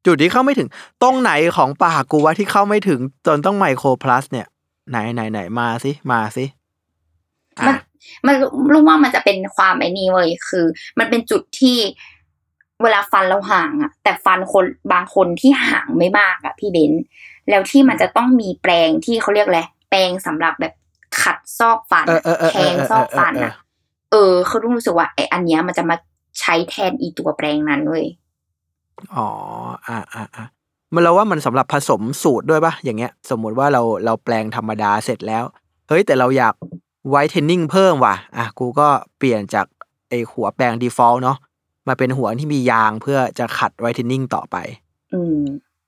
จุดที่เข้าไม่ถึง ตรงไหนของปากกูว่าที่เข้าไม่ถึงจนต้องไมโครพลัสเนี่ยไหนไหนไหนมาสิมาสิอะมัน มันรู้ว่ามันจะเป็นความไอ้นี่เว้ยคือ มันเป็นจุดที่เวลาฟันเราห่างอะแต่ฟันคนบางคนที่ห่างไม่มากอะพี่เบนซ์แล้วที่มันจะต้องมีแปรงที่เขาเรียกอะไรแปรงสำหรับแบบขัดซอกฟันเอออะเออเออแทเอองเออซอกฟันเอออะเออคือรุ่งรู้สึกว่าไอ้อันเนี้ยมันจะมาใช้แทนอีตัวแปรงนั้นเว้ยอ๋ออ่าอ่าอ่ามันเราว่ามันสำหรับผสมสูตรด้วยปะอย่างเงี้ย สมมุติว่าเราเราแปรงธรรมดาเสร็จแล้ว เฮ้ยแต่เราอยาก whitening เพิ่มว่ะ อะ กูก็เปลี่ยนจากไอหัวแปรง default เนาะ มาเป็นหัวที่มียางเพื่อจะขัด whitening ต่อไป อืม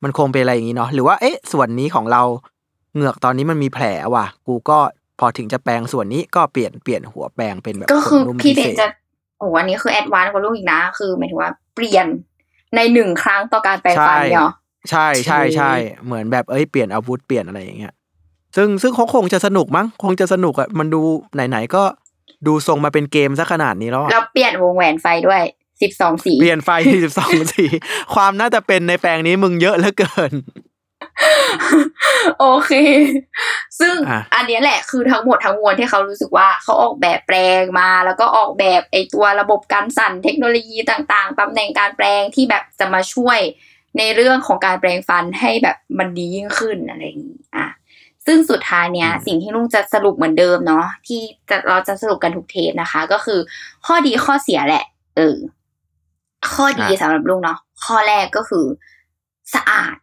มันคงเป็นอะไรอย่างนี้เนาะ หรือว่า เอ๊ะ ส่วนนี้ของเราเหงือกตอนนี้มันมีแผลว่ะ กูก็พอถึงจะแปรงส่วนนี้ก็เปลี่ยนเปลี่ยนหัวแปรงเป็นแบบก็คือขนนุ่มพี่เบพินศษจะโอ้โหอันนี้คือ advance กว่าลูกอีกนะ คือหมายถึงว่าเปลี่ยนในหนึ่งครั้งต่อการแปลงฟันเนี่ยเหรอใช่ใช่ใช่โอเคเหมือนแบบเอ้ยเปลี่ยนอาวุธเปลี่ยนอะไรอย่างเงี้ย ซึ่งซึ่งเขาคงจะสนุกมั้ง คงจะสนุกอะมันดูไหนๆก็ดูทรงมาเป็นเกมซะขนาดนี้แล้วอะแล้วเปลี่ยนวงแหวนไฟด้วยสิบสองสีเปลี่ยนไฟสิบสองสีความน่าจะเป็นในแปลงนี้มึงเยอะเหลือเกิน โอเค ซึ่งอะอันเนี้ยแหละคือทั้งหมดทั้งมวลที่เขารู้สึกว่าเขาออกแบบแปลงมา แล้วก็ออกแบบไอตัวระบบการสั่นเทคโนโลยีต่างๆตำแหน่งการแปลงที่แบบจะมาช่วยในเรื่องของการแปลงฟันให้แบบมันดียิ่งขึ้นอะไรอย่างนี้อะ ซึ่งสุดท้ายเนี้ยสิ่งที่ลุงจะสรุปเหมือนเดิมเนาะที่จะเราจะสรุปกันทุกเทปนะคะ ก็คือข้อดีข้อเสียแหละ เออ ข้อดีอะสำหรับลุงเนาะข้อแรกก็คือสะอาด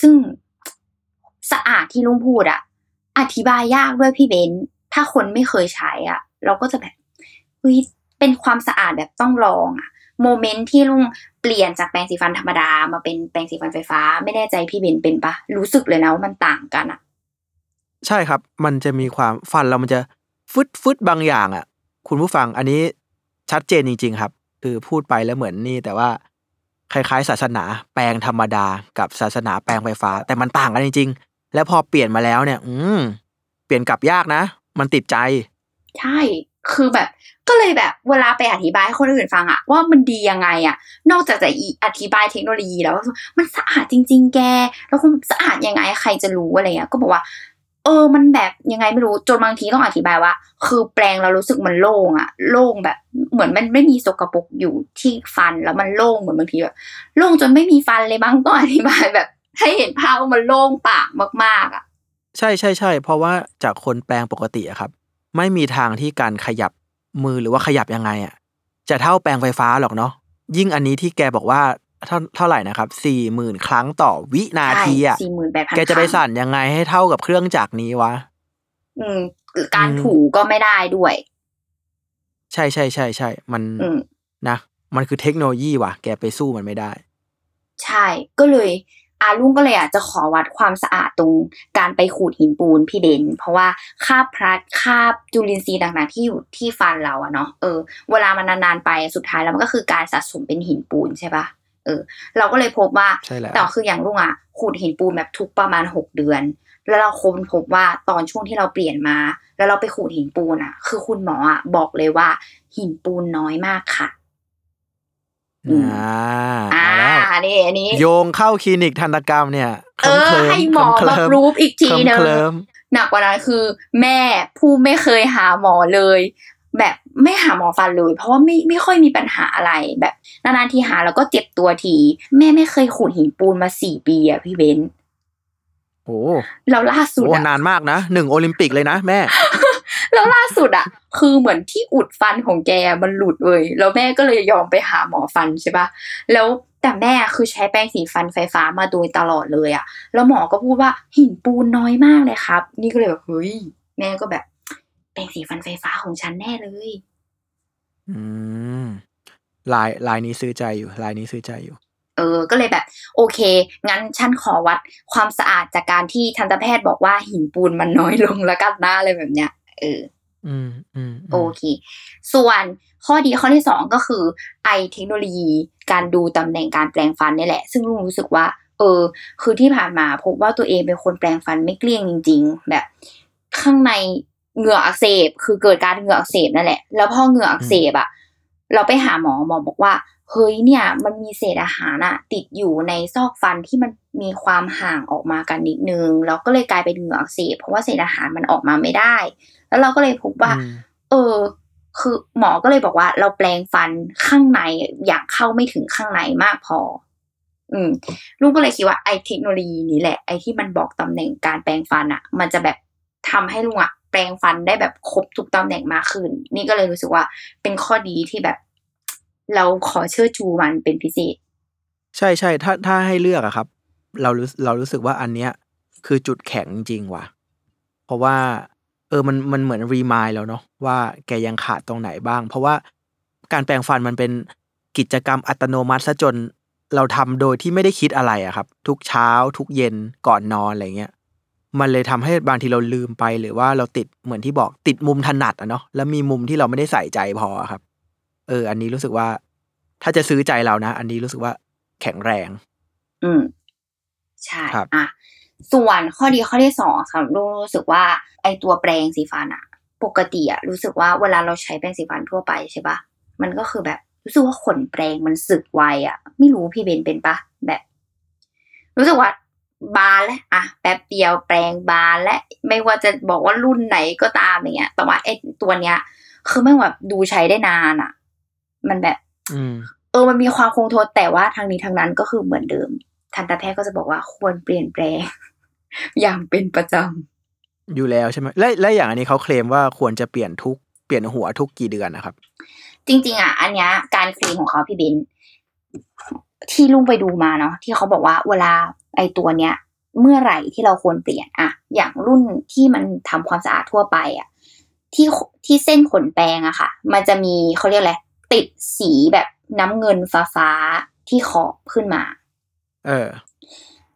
ซึ่งสะอาดที่ลุงพูดอะอธิบายยากด้วยพี่เบนซ์ถ้าคนไม่เคยใช้อะเราก็จะแบบเฮ้ยเป็นความสะอาดแบบต้องลองอะ moment ที่ลุง เปลี่ยนจากแปรงสีฟันธรรมดามาเป็นแปรงสีฟันไฟฟ้า ไม่แน่ใจพี่เบนซ์เป็นปะรู้สึกเลยนะว่ามันต่างกันอะใช่ครับ มันจะมีความฟันเรามันจะฟึดฟึดบางอย่างอะคุณผู้ฟังอันนี้ชัดเจนจริง ๆ ครับ คือพูดไปแล้วเหมือนนี่ แต่ว่าคล้ายๆ ศาสนาแปรงธรรมดากับศาสนาแปรงไฟฟ้า แต่มันต่างกันจริงๆ แล้วพอเปลี่ยนมาแล้วเนี่ย อืมเปลี่ยนกลับยากนะ มันติดใจ ใช่ คือแบบ ก็เลยแบบเวลาไปอธิบายให้คนอื่นฟังอะว่ามันดียังไงอะนอกจากจะอีอธิบายเทคโนโลยีแล้วว่ามันสะอาดจริง ๆ แก แล้วคุณสะอาดยังไงใครจะรู้อะไรเงี้ยก็บอกว่า เออมันแบบยังไงไม่รู้จนบางทีต้องอธิบายว่า คือแปลงเรารู้สึกมันโล่งอะโล่งแบบ เหมือนมันไม่มีสกปรกอยู่ที่ฟันแล้วมันโล่งเหมือนบางทีแบบโล่งจนไม่มีฟันเลยบ้างต้องอธิบายแบบ ให้เห็นภาพว่ามันโล่งปากมากๆอะใช่ใช่ใช่เพราะว่าจากคนแปลงปกติอะครับ ไม่มีทางที่การขยับมือหรือว่าขยับยังไงอะจะเท่าแปลงไฟฟ้าหรอกเนาะยิ่งอันนี้ที่แกบอกว่าเท่าเท่าไหร่นะครับสี่หมื่นครั้งต่อวินาทีอะสี่หมื่นแปดพันแกจะไปสั่นยังไงให้เท่ากับเครื่องจักรนี้วะอืมการอืมถูก็ไม่ได้ด้วย ใช่ใช่ใช่ใช่มันอืมนะ มันคือเทคโนโลยีว่ะ แกไปสู้มันไม่ได้ ใช่ก็เลย อาลุงก็เลยอยากจะขอวัดความสะอาดตรงการไปขูดหินปูนพี่เบนเพราะว่าคราบพลัดคราบจุลินทรีย์ต่างๆ ที่อยู่ที่ฟันเราอะเนาะเออเวลามันนานๆไปสุดท้ายแล้วมันก็คือการสะสมเป็นหินปูนใช่ปะเออ เราก็เลยพบว่าใช่แล้วแต่คืออย่างลุงอะขูดหินปูนแบบทุกประมาณหกเดือน แล้วเราค้นพบว่าตอนช่วงที่เราเปลี่ยนมา แล้วเราไปขูดหินปูนอะคือคุณหมออะบอกเลยว่าหินปูนน้อยมากค่ะ อืมอ่าอ่าเอาแล้วนี่อันนี้ โยงเข้าคลินิกทันตกรรมเนี่ยเออเคลิ้มให้หมอเคลิ้มาพรูฟอีกทีนึงเคลิ้มหนักกว่านั้นคือ แม่ผู้ไม่เคยหาหมอเลย แบบไม่หาหมอฟันเลย เพราะว่าไม่ไม่ค่อยมีปัญหาอะไรแบบนานๆทีหาแล้วก็เจ็บตัวที แม่ไม่เคยขูดหินปูนมาสี่ปีอะพี่เบนซ์โอ้แล้วล่าสุดโหอะนานมากนะหนึ่งโอลิมปิกเลยนะแม่ แล้วล่าสุดอะคือเหมือนที่อุดฟันของแกมันหลุดเลยแล้วแม่ก็เลยยอมไปหาหมอฟันใช่ปะแล้วแต่แม่คือใช้แป้งสีฟันไฟฟ้ามาโดยตลอดเลยอะแล้วหมอก็พูดว่าหินปูนน้อยมากเลยครับ นี่ก็เลยแบบเฮ้ยแม่ก็แบบ แป้งสีฟันไฟฟ้าของฉันแน่เลย อืมลายลายนี้ซื้อใจอยู่ลายนี้ซื้อใจอยู่เออ ก็เลยแบบ โอเค งั้นฉันขอวัดความสะอาดจากการที่ทันตแพทย์บอกว่าหินปูนมันน้อยลงแล้วกันนะอะไรแบบเนี้ย เอออืมอืมมโอเค ส่วนข้อดีข้อที่สองก็คือ ไอเทคโนโลยีการดูตำแหน่งการแปลงฟันนี่แหละ ซึ่งลุงรู้สึกว่า เออ คือที่ผ่านมาพบว่าตัวเองเป็นคนแปลงฟันไม่เกลี้ยงจริง ๆ แบบ ข้างในเหงื่ออักเสบ คือเกิดการเหงื่ออักเสบนั่นแหละ แล้วพอเหงื่ออักเสบอะเราไปหาหมอหมอบอกว่า เฮ้ยเนี่ยมันมีเศษอาหารอะติดอยู่ในซอกฟันที่มันมีความห่างออกมากันนิดนึงแล้วก็เลยกลายเป็นเหงื่ออักเสบเพราะว่าเศษอาหารมันออกมาไม่ได้ แล้วเราก็เลยพบว่าอืมเออ คือหมอก็เลยบอกว่า เราแปลงฟันข้างในอยากเข้าไม่ถึงข้างในมากพอ อืมลุงก็เลยคิดว่าไอ้เทคโนโลยีนี้แหละ ไอ้ที่มันบอกตำแหน่งการแปลงฟันอะมันจะแบบทำให้ลุงอะแปลงฟันได้แบบครบทุกตำแหน่งมากขึ้น นี่ก็เลยรู้สึกว่าเป็นข้อดีที่แบบ เราขอเชื่อชูมันเป็นพิเศษ ใช่ใช่ถ้าถ้าให้เลือกอะครับ เรารู้เรารู้สึกว่าอันเนี้ย คือจุดแข็งจริงว่ะ เพราะว่า เออมันมันเหมือนรีมายแล้วเนาะว่าแกยังขาดตรงไหนบ้าง เพราะว่าการแปลงฟันมันเป็นกิจกรรมอัตโนมัติซะจนเราทำโดยที่ไม่ได้คิดอะไรอะครับ ทุกเช้า ทุกเย็นก่อนนอนอะไรเงี้ยมันเลยทำให้บางทีเราลืมไปหรือว่าเราติดเหมือนที่บอกติดมุมถนัดอะเนาะแล้วมีมุมที่เราไม่ได้ใส่ใจพอครับ เออ อันนี้รู้สึกว่า ถ้าจะซื้อใจเรานะ อันนี้รู้สึกว่าแข็งแรง อืม ใช่ครับอะส่วนข้อดีข้อที่สองค่ะลุงรู้สึกว่า ไอตัวแปรงสีฟันอะปกติอะรู้สึกว่าเวลาเราใช้แปรงสีฟันทั่วไปใช่ปะมันก็คือแบบรู้สึกว่าขนแปรงมันสึกไวอะไม่รู้พี่เบนเป็นปะแบบ รู้สึกว่าบานแล้วอะแป๊บเดียวแปรงบานและ ไม่ว่าจะบอกว่ารุ่นไหนก็ตามอย่างเงี้ย แต่ว่าไอตัวเนี้ย คือไม่งแบบดูใช้ได้นานอะ มันแบบอืมเออมันมีความคงทนแต่ว่าทางนี้ทางนั้นก็คือเหมือนเดิม ทันตแพทย์ก็จะบอกว่าควรเปลี่ยนแปลง อย่างเป็นประจอยู่แล้วใช่ไหมและและอย่างอันนี้เขาเคลมว่าควรจะเปลี่ยนทุกเปลี่ยนหัวทุกกี่เดือนนะครับำจริง ๆ อะ อันเนี้ยการเคลมของเขาพี่เบนที่ลุงไปดูมาเนาะที่เขาบอกว่าเวลาไอตัวเนี้ยเมื่อไหร่ที่เราควรเปลี่ยนอะอย่างรุ่นที่มันทำความสะอาดทั่วไปอะที่ที่เส้นขนแปรงอะค่ะ มันจะมีเขาเรียกอะไร ติดสีแบบน้ำเงินฟ้าฟ้าๆที่ขอบขึ้นมา เออ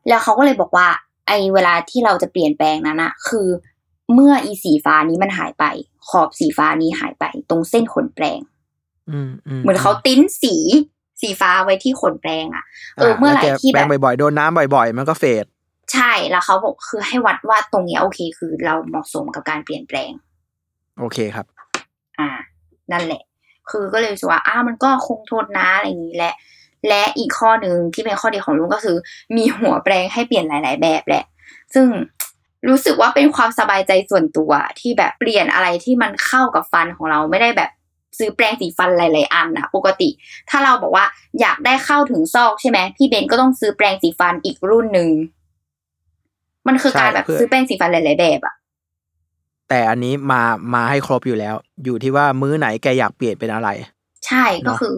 แล้วเขาก็เลยบอกว่า ไอเวลาที่เราจะเปลี่ยนแปลงนั้นอะคือ เมื่ออีสีฟ้านี้มันหายไป ขอบสีฟ้านี้หายไป ตรงเส้นขนแปลงอืมอืมเหมือนเขาติ้นสีสีฟ้าไว้ที่ขนแปลงอะเออเมื่อไหร่แล้วแกที่แปแบรงบบ่อยๆโดนน้ำบ่อย ๆ มันก็เฟดใช่แล้วเขาบอกคือให้วัดว่าตรงเนี้ยโอเค คือเราเหมาะสมกับการเปลี่ยนแปลง โอเคครับ อ่า นั่นแหละ คือก็เลยรู้สึกว่าอ้ามันก็คงทนนะอะไรอย่างนี้แหละและอีกข้อหนึ่งที่เป็นข้อดีของลุงก็คือ มีหัวแปลงให้เปลี่ยนหลาย ๆ แบบแหละ ซึ่งรู้สึกว่าเป็นความสบายใจส่วนตัวที่แบบเปลี่ยนอะไรที่มันเข้ากับฟันของเราไม่ได้แบบซื้อแปรงสีฟันหลาย ๆ อันอะปกติ ถ้าเราบอกว่าอยากได้เข้าถึงซอกใช่ไหมพี่เบนก็ต้องซื้อแปรงสีฟันอีกรุ่นหนึ่งมันคือการใช่แบบเพื่อซื้อแปรงสีฟันหลาย ๆ แบบอะ แต่อันนี้มามาให้ครบอยู่แล้ว อยู่ที่ว่ามื้อไหนแกอยากเปลี่ยนเป็นอะไร ใช่ก็เนอะคือ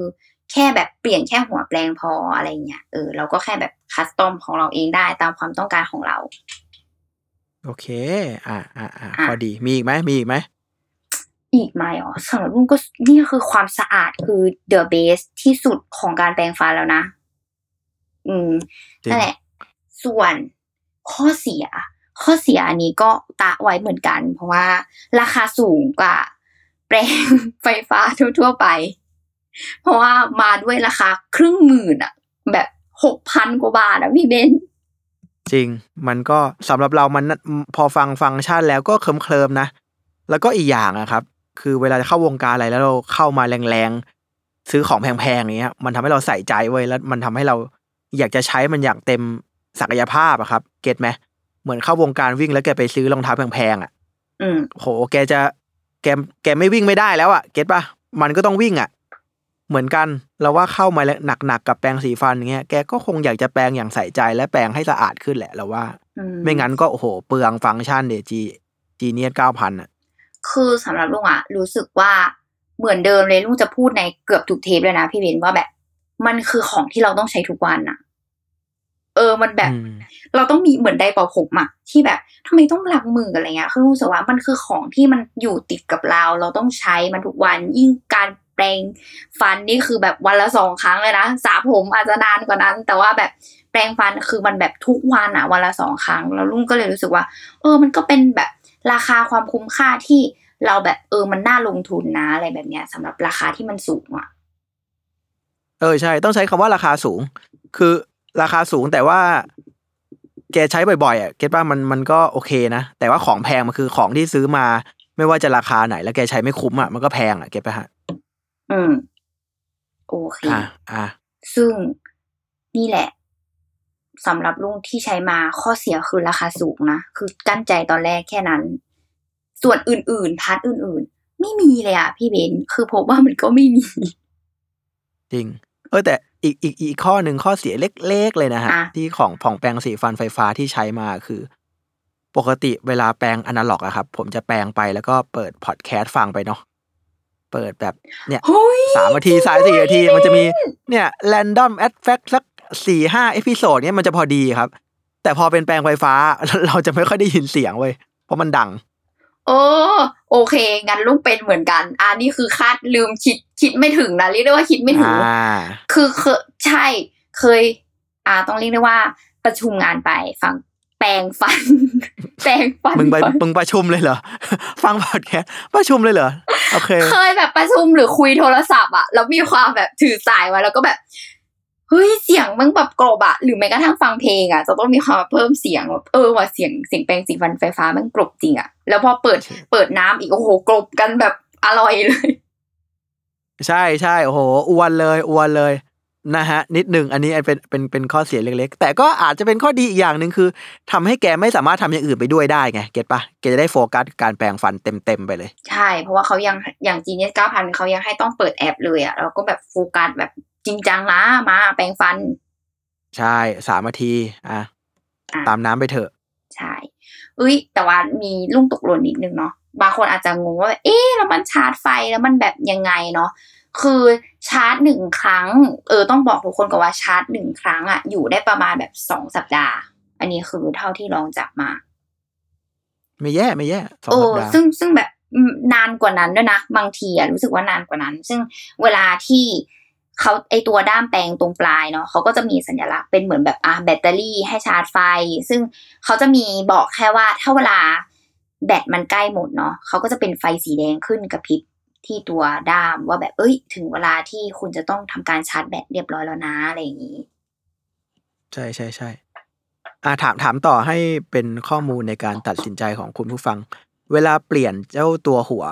แค่แบบเปลี่ยนแค่หัวแปลงพออะไรเงี้ยเออเราก็แค่แบบคัสตอมของเราเองได้ตามความต้องการของเรา โอเค อ่าอ่าอ่าอะพอดีมีอีกไหมมีอีกไหมอีกไหมอ๋อสำหรับลุงก็นี่คือความสะอาดคือ the best ที่สุดของการแปรงฟันแล้วนะ อืมจริงนั่นแหละ ส่วนข้อเสีย ข้อเสียอันนี้ก็ตะไว้เหมือนกัน เพราะว่าราคาสูงกว่าแปรงไฟฟ้าทั่วๆไป เพราะว่ามาด้วยราคาครึ่งหมื่นอะแบบหกพันกว่าบาทอะพี่เบนจริง มันก็สำหรับเรามันพอฟังฟังก์ชันแล้วก็เคลิมเคลิมนะ แล้วก็อีกอย่างอะครับ คือเวลาจะเข้าวงการอะไรแล้วเราเข้ามาแรงๆ ซื้อของแพงๆอย่างเงี้ย มันทำให้เราใส่ใจเว้แล้วมันทำให้เราอยากจะใช้มันอย่างเต็มศักยภาพอะครับ เก็ตไหม เหมือนเข้าวงการวิ่งแล้วแกไปซื้อรองเท้าแพงๆอะอืมโห แกจะแกแกไม่วิ่งไม่ได้แล้วอะเก็ตปะมันก็ต้องวิ่งอะเหมือนกันเราว่าเข้ามาแล้วหนักๆกับแปรงสีฟันอย่างเงี้ยแกก็คงอยากจะแปรงอย่างใส่ใจและแปรงให้สะอาดขึ้นแหละเราว่าอืมไม่งั้นก็โอ้โหเปลืองฟังก์ชันเดจีจีเนียเก้าพันอะ คือสำหรับลุงอะรู้สึกว่าเหมือนเดิมเลยลุงจะพูดในเกือบทุกเทปเลยนะพี่เบนว่าแบบ มันคือของที่เราต้องใช้ทุกวันอะ เออมันแบบอืมเราต้องมีเหมือนไดร์เป่าผมอะที่แบบทำไมต้องล้างมืออะไรเงี้ยคือรู้สึกว่ามันคือของที่มันอยู่ติดกับเรา เราต้องใช้มันทุกวันยิ่งการแปรงฟันนี่คือแบบวันละสองครั้งเลยนะสระผมอาจจะนานกว่านั้น แต่ว่าแบบแปรงฟันคือมันแบบทุกวันอะวันละสองครั้ง แล้วลุงก็เลยรู้สึกว่า เออ มันก็เป็นแบบราคาความคุ้มค่าที่เราแบบเออมันน่าลงทุนนะอะไรแบบเนี้ยสำหรับราคาที่มันสูงอะเออใช่ ต้องใช้คำว่าราคาสูง คือ ราคาสูงแต่ว่าแกใช้บ่อยๆอะเก็ตป่ะมันมันก็โอเคนะ แต่ว่าของแพงมันคือของที่ซื้อมา ไม่ว่าจะราคาไหน แล้วแกใช้ไม่คุ้มอะมันก็แพงอะเก็ตป่ะฮะอืม โอเคอะอะซึ่งนี่แหละสำหรับลุงที่ใช้มาข้อเสียคือราคาสูงนะ คือกลั้นใจตอนแรกแค่นั้น ส่วนอื่นๆ part อื่น ๆ ไม่มีเลยอะพี่เบน คือพบว่ามันก็ไม่มี จริง เออแต่ อีกอีกอีกข้อหนึ่งข้อเสียเล็ก ๆ เลยนะฮะอะที่ของผ่องแปรงสีฟันไฟฟ้าที่ใช้มาคือ ปกติเวลาแปรงอนาล็อกอะครับ ผมจะแปรงไปแล้วก็เปิดพอดแคสต์ฟังไปเนาะเปิดแบบเนี่ยเฮ้ยสามนาทีสายสี่นาที มันจะมีเนี่ยแรนดอมแอดแฟกสักสี่ห้าเอพิโซดเนี่ยมันจะพอดีครับ แต่พอเป็นแปลงไฟฟ้าเราจะไม่ค่อยได้ยินเสียงเว้ยเพราะมันดัง เออ โอเค งั้นลุงเป็นเหมือนกันอ่านี่คือคาดลืมคิดคิดไม่ถึงนะเรียกได้ว่าคิดไม่ถึงอ่าคือเคยใช่เคย อ่า ต้องเรียกได้ว่า ประชุมงานไปฟังแปลงฟัน แปลงฟันมึงไปก่อนมึงประชุมเลยเหรอ ฟังพอดแคสต์ประชุมเลยเหรอ โอเค เคยแบบประชุมหรือคุยโทรศัพท์อะแล้วมีความแบบถือสายไว้แล้วก็แบบ เฮ้ยเสียงมันแบบกรอบอะหรือแม้กระทั่งฟังเพลงอะจะต้องมีความแบบเพิ่มเสียงแบบเออว่าเสียงเสียงแปลงสีฟันไฟฟ้ามันกรบจริงอะแล้วพอเปิดใช่เปิดน้ำอีกโอ้โหกรบกันแบบอร่อยเลย ใช่ใช่โอ้โหอวนเลยอวนเลยนะฮะนิดหนึ่งอันนี้เป็นเป็นเป็นข้อเสียเล็กๆ แต่ก็อาจจะเป็นข้อดีอีกอย่างหนึ่งคือทำให้แกไม่สามารถทำอย่างอื่นไปด้วยได้ไง get ปะแกจะได้โฟกัสการแปรงฟันเต็มๆไปเลย ใช่ เพราะว่าเขายังอย่าง Genius 9,000เขายังให้ต้องเปิดแอปเลยอะแล้วก็แบบโฟกัสแบบ จริงจังนะมาแปรงฟัน ใช่สามนาทีอะอะตามน้ำไปเถอะ ใช่เอ้ย แต่ว่ามีลืมตกหล่นนิดนึงเนาะบางคนอาจจะงงว่าแบบเอ๊ะแล้วมันชาร์จไฟแล้วมันแบบยังไงเนาะคือชาร์จหนึ่งครั้ง เออต้องบอกทุกคนก่อนว่าชาร์จหนึ่งครั้งอะอยู่ได้ประมาณแบบสองสัปดาห์ อันนี้คือเท่าที่ลองจับมา ไม่แย่ไม่แย่สองโอ้สัปดาห์ซึ่งซึ่งแบบอืมนานกว่านั้นด้วยนะ บางทีอะรู้สึกว่านานกว่านั้น ซึ่งเวลาที่ เขาไอตัวด้ามแปลงตรงปลายเนาะเขาก็จะมีสัญลักษณ์เป็นเหมือนแบบอะแบตเตอรี่ให้ชาร์จไฟ ซึ่งเขาจะมีบอกแค่ว่าถ้าเวลาแบตมันใกล้หมดเนาะเขาก็จะเป็นไฟสีแดงขึ้นกระพริบที่ตัวด้ามว่าแบบเอ้ย ถึงเวลาที่คุณจะต้องทำการชาร์จแบตเรียบร้อยแล้วนะอะไรอย่างนี้ ใช่ใช่ใช่อ่าถามถามต่อให้เป็นข้อมูลในการตัดสินใจของคุณผู้ฟัง เวลาเปลี่ยนเจ้าตัวหัว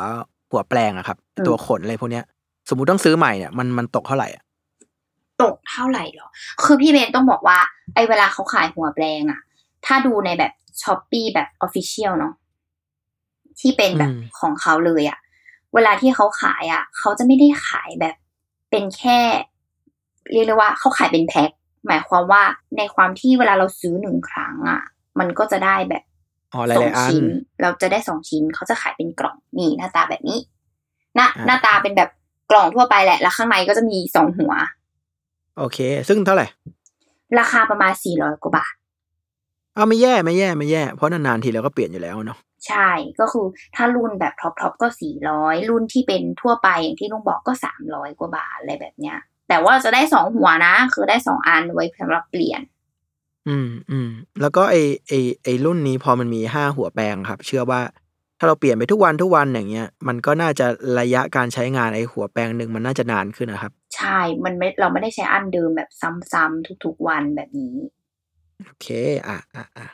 หัวแปรงอะครับอืมตัวขนอะไรพวกเนี้ย สมมุติต้องซื้อใหม่เนี่ยมันมันตกเท่าไหร่อะตกเท่าไหร่หรอ คือพี่เบนต้องบอกว่า ไอ้เวลาเขาขายหัวแปรงอะถ้าดูในแบบ Shopee แบบ official เนาะที่เป็นแบบของเขาเลยอะเวลาที่เขาขายอะเขาจะไม่ได้ขายแบบเป็นแค่ เรียกเลยว่าเขาขายเป็นแพ็คหมายความว่าในความที่เวลาเราซื้อหนึ่งครั้งอะมันก็จะได้แบบอ๋อหสองลายๆอันชิ้น เราจะได้สองชิ้นเขาจะขายเป็นกล่องนี่หน้าตาแบบนี้ หน้าอ่าหน้าตาเป็นแบบ กล่องทั่วไปแหละ แล้วข้างในก็จะมีสองหัว โอเค ซึ่งเท่าไหร่ ราคาประมาณสี่ร้อยกว่าบาทอ้าวไม่แย่ไม่แย่ไม่แย่ เพราะนานๆทีเราก็เปลี่ยนอยู่แล้วเนาะใช่ก็คือถ้ารุ่นแบบท็อปทอปก็สี่ร้อยรุ่นที่เป็นทั่วไปอย่างที่ลุงบอกก็สามร้อยกว่าบาทอะไรแบบเนี้ย แต่ว่าจะได้สองหัวนะ คือได้สองอันไว้สำหรับเปลี่ยน อืมอืมแล้วก็ไอไอไอรุ่นนี้พอมันมีห้าหัวแปลงครับ เชื่อว่า ถ้าเราเปลี่ยนไปทุกวันทุกวันอย่างเงี้ย มันก็น่าจะระยะการใช้งานไอหัวแปลงหนึ่งมันน่าจะนานขึ้นนะครับ ใช่ มันไม่เราไม่ได้ใช้อันเดิมแบบซ้ำๆทุกๆวันแบบนี้ โอเค อะอะอะ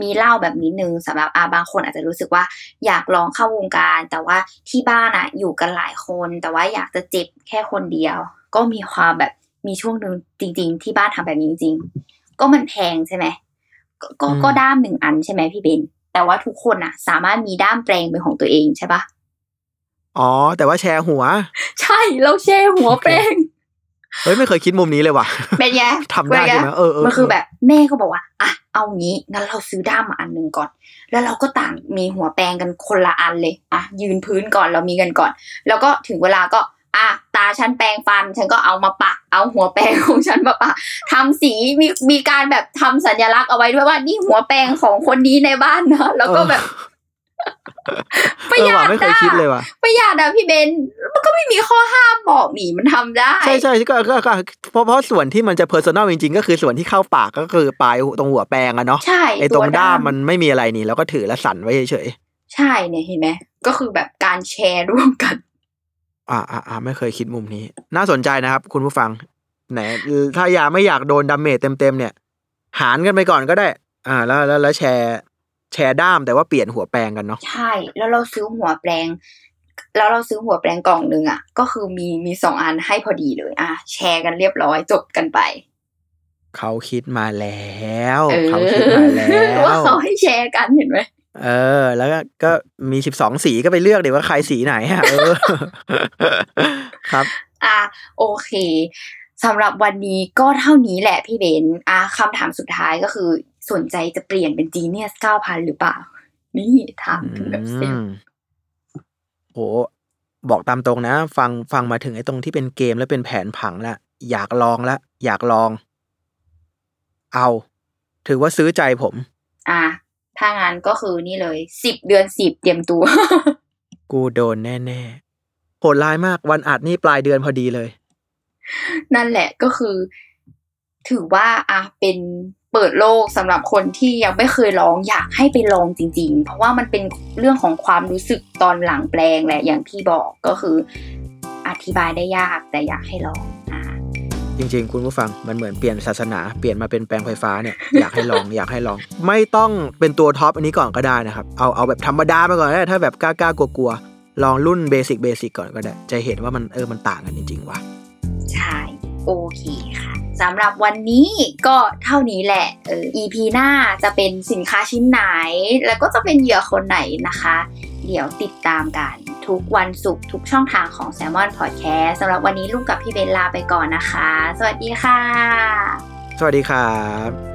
มีเล่าแบบนี้นึงสำหรับอาบางคนอาจจะรู้สึกว่าอยากลองเข้าวงการ แต่ว่าที่บ้านอะอยู่กันหลายคน แต่ว่าอยากจะเจ็บแค่คนเดียว ก็มีความแบบมีช่วงหนึ่งจริง ๆ ที่บ้านทำแบบนี้จริง ๆ ก็มันแพงใช่ไหมก็ก็ก็ด้ามหนึ่งอันใช่ไหมพี่เบน แต่ว่าทุกคนอะสามารถมีด้ามแปลงเป็นของตัวเองใช่ปะอ๋อ แต่ว่าแชร์หัว ใช่เราแช่หัวแปลงเฮ้ยไม่เคยคิดมุมนี้เลยว่ะเป็นไงทำได้เป็นงใช่ไหมเออเออมันคือเออแบบแม่ก็บอกว่าอะเอางี้งั้นเราซื้อด้ามมาอันหนึ่งก่อน แล้วเราก็ต่างมีหัวแปรงกันคนละอันเลยอะยืนพื้นก่อนเรามีกันก่อน แล้วก็ถึงเวลาก็ อะตาฉันแปรงฟัน ฉันก็เอามาปัก เอาหัวแปรงของฉันมาปักทำสีมีมีการแบบทำสัญลักษณ์เอาไว้ด้วยว่านี่หัวแปรงของคนนี้ในบ้านนะแล้วก็แบบประเอหอยัว่ะดไม่เคยอะคิดเลยว่ะประหยัดอะพี่เบนมันก็ไม่มีข้อห้ามบอกนี่มันทำได้ ใช่ใช่ก็ก็ก็เพราะเพราะส่วนที่มันจะ personal จริงๆ ก็คือส่วนที่เข้าปากก็คือปลายตรงหัวแปรงอะเนาะใช่ไอ้ตรงด้ามมันไม่มีอะไรนี่ แล้วก็ถือแล้วสั่นไว้เฉยใช่เนี่ยเห็นไหมก็คือแบบการแชร์ร่วมกันๆ อ่าอ่าอ่าไม่เคยคิดมุมนี้ น่าสนใจนะครับ คุณผู้ฟังไหนถ้าอยากไม่อยากโดน damage เต็มๆเนี่ย หารกันไปก่อนก็ได้ อ่า แล้วแล้วแล้วแชร์แชร์ด้ามแต่ว่าเปลี่ยนหัวแปรงกันเนาะใช่ แล้วเราซื้อหัวแปลง แล้วเราซื้อหัวแปลงกล่องหนึ่งอะ ก็คือมีมีสองอันให้พอดีเลย อะแชร์กันเรียบร้อยจบกันไป เขาคิดมาแล้วเออเขาคิดมาแล้ว่าวเขาให้แชร์กันเห็นไหม เออ แล้วก็ก็มีสิบสองสีก็ไปเลือกเดี๋ยวว่าใครสีไหนฮะเออครับ อะโอเคสำหรับวันนี้ก็เท่านี้แหละพี่เบนอะคำถามสุดท้ายก็คือสนใจจะเปลี่ยนเป็นจีเนียสเก้าพันหรือเปล่า นี่ถามถึงแบบเซลอืล์มโหบอกตามตรงนะ ฟังฟังมาถึงไอ้ตรงที่เป็นเกมแล้วเป็นแผนผังละอยากลองละอยากลอง เอา ถือว่าซื้อใจผม อะ ถ้างั้นก็คือนี่เลยสิบเดือนสิบเตรียมตัว กูโดนแน่ๆโหดร้ายมากวันอัดนี่ปลายเดือนพอดีเลย นั่นแหละก็คือ ถือว่าอะเป็นเปิดโลกสำหรับคนที่ยังไม่เคยลองอยากให้ไปลองจริง ๆ เพราะว่ามันเป็นเรื่องของความรู้สึกตอนหลังแปลงแหละอย่างที่บอกก็คือ อธิบายได้ยากแต่อยากให้ลองอะ จริง ๆ คุณผู้ฟังมันเหมือนเปลี่ยนศาสนาเปลี่ยนมาเป็นแปลงไฟฟ้าเนี่ยอยากให้ลองอยากให้ลอง ไม่ต้องเป็นตัวท็อปอันนี้ก่อนก็ได้นะครับ เอาเอาแบบธรรมดาไปก่อนก็ได้ถ้าแบบกล้าๆกลัวๆลองรุ่น basic basic ก่อนก็ได้ จะเห็นว่ามันเออมันต่างกันจริง ๆ ว่ะใช่โอเคค่ะสำหรับวันนี้ก็เท่านี้แหละเออ EP หน้าจะเป็นสินค้าชิ้นไหน แล้วก็จะเป็นเหยื่อคนไหนนะคะ เดี๋ยวติดตามกัน ทุกวันศุกร์ทุกช่องทางของ Salmon Podcast สำหรับวันนี้ลูกกับพี่เบนลาไปก่อนนะคะ สวัสดีค่ะ สวัสดีครับ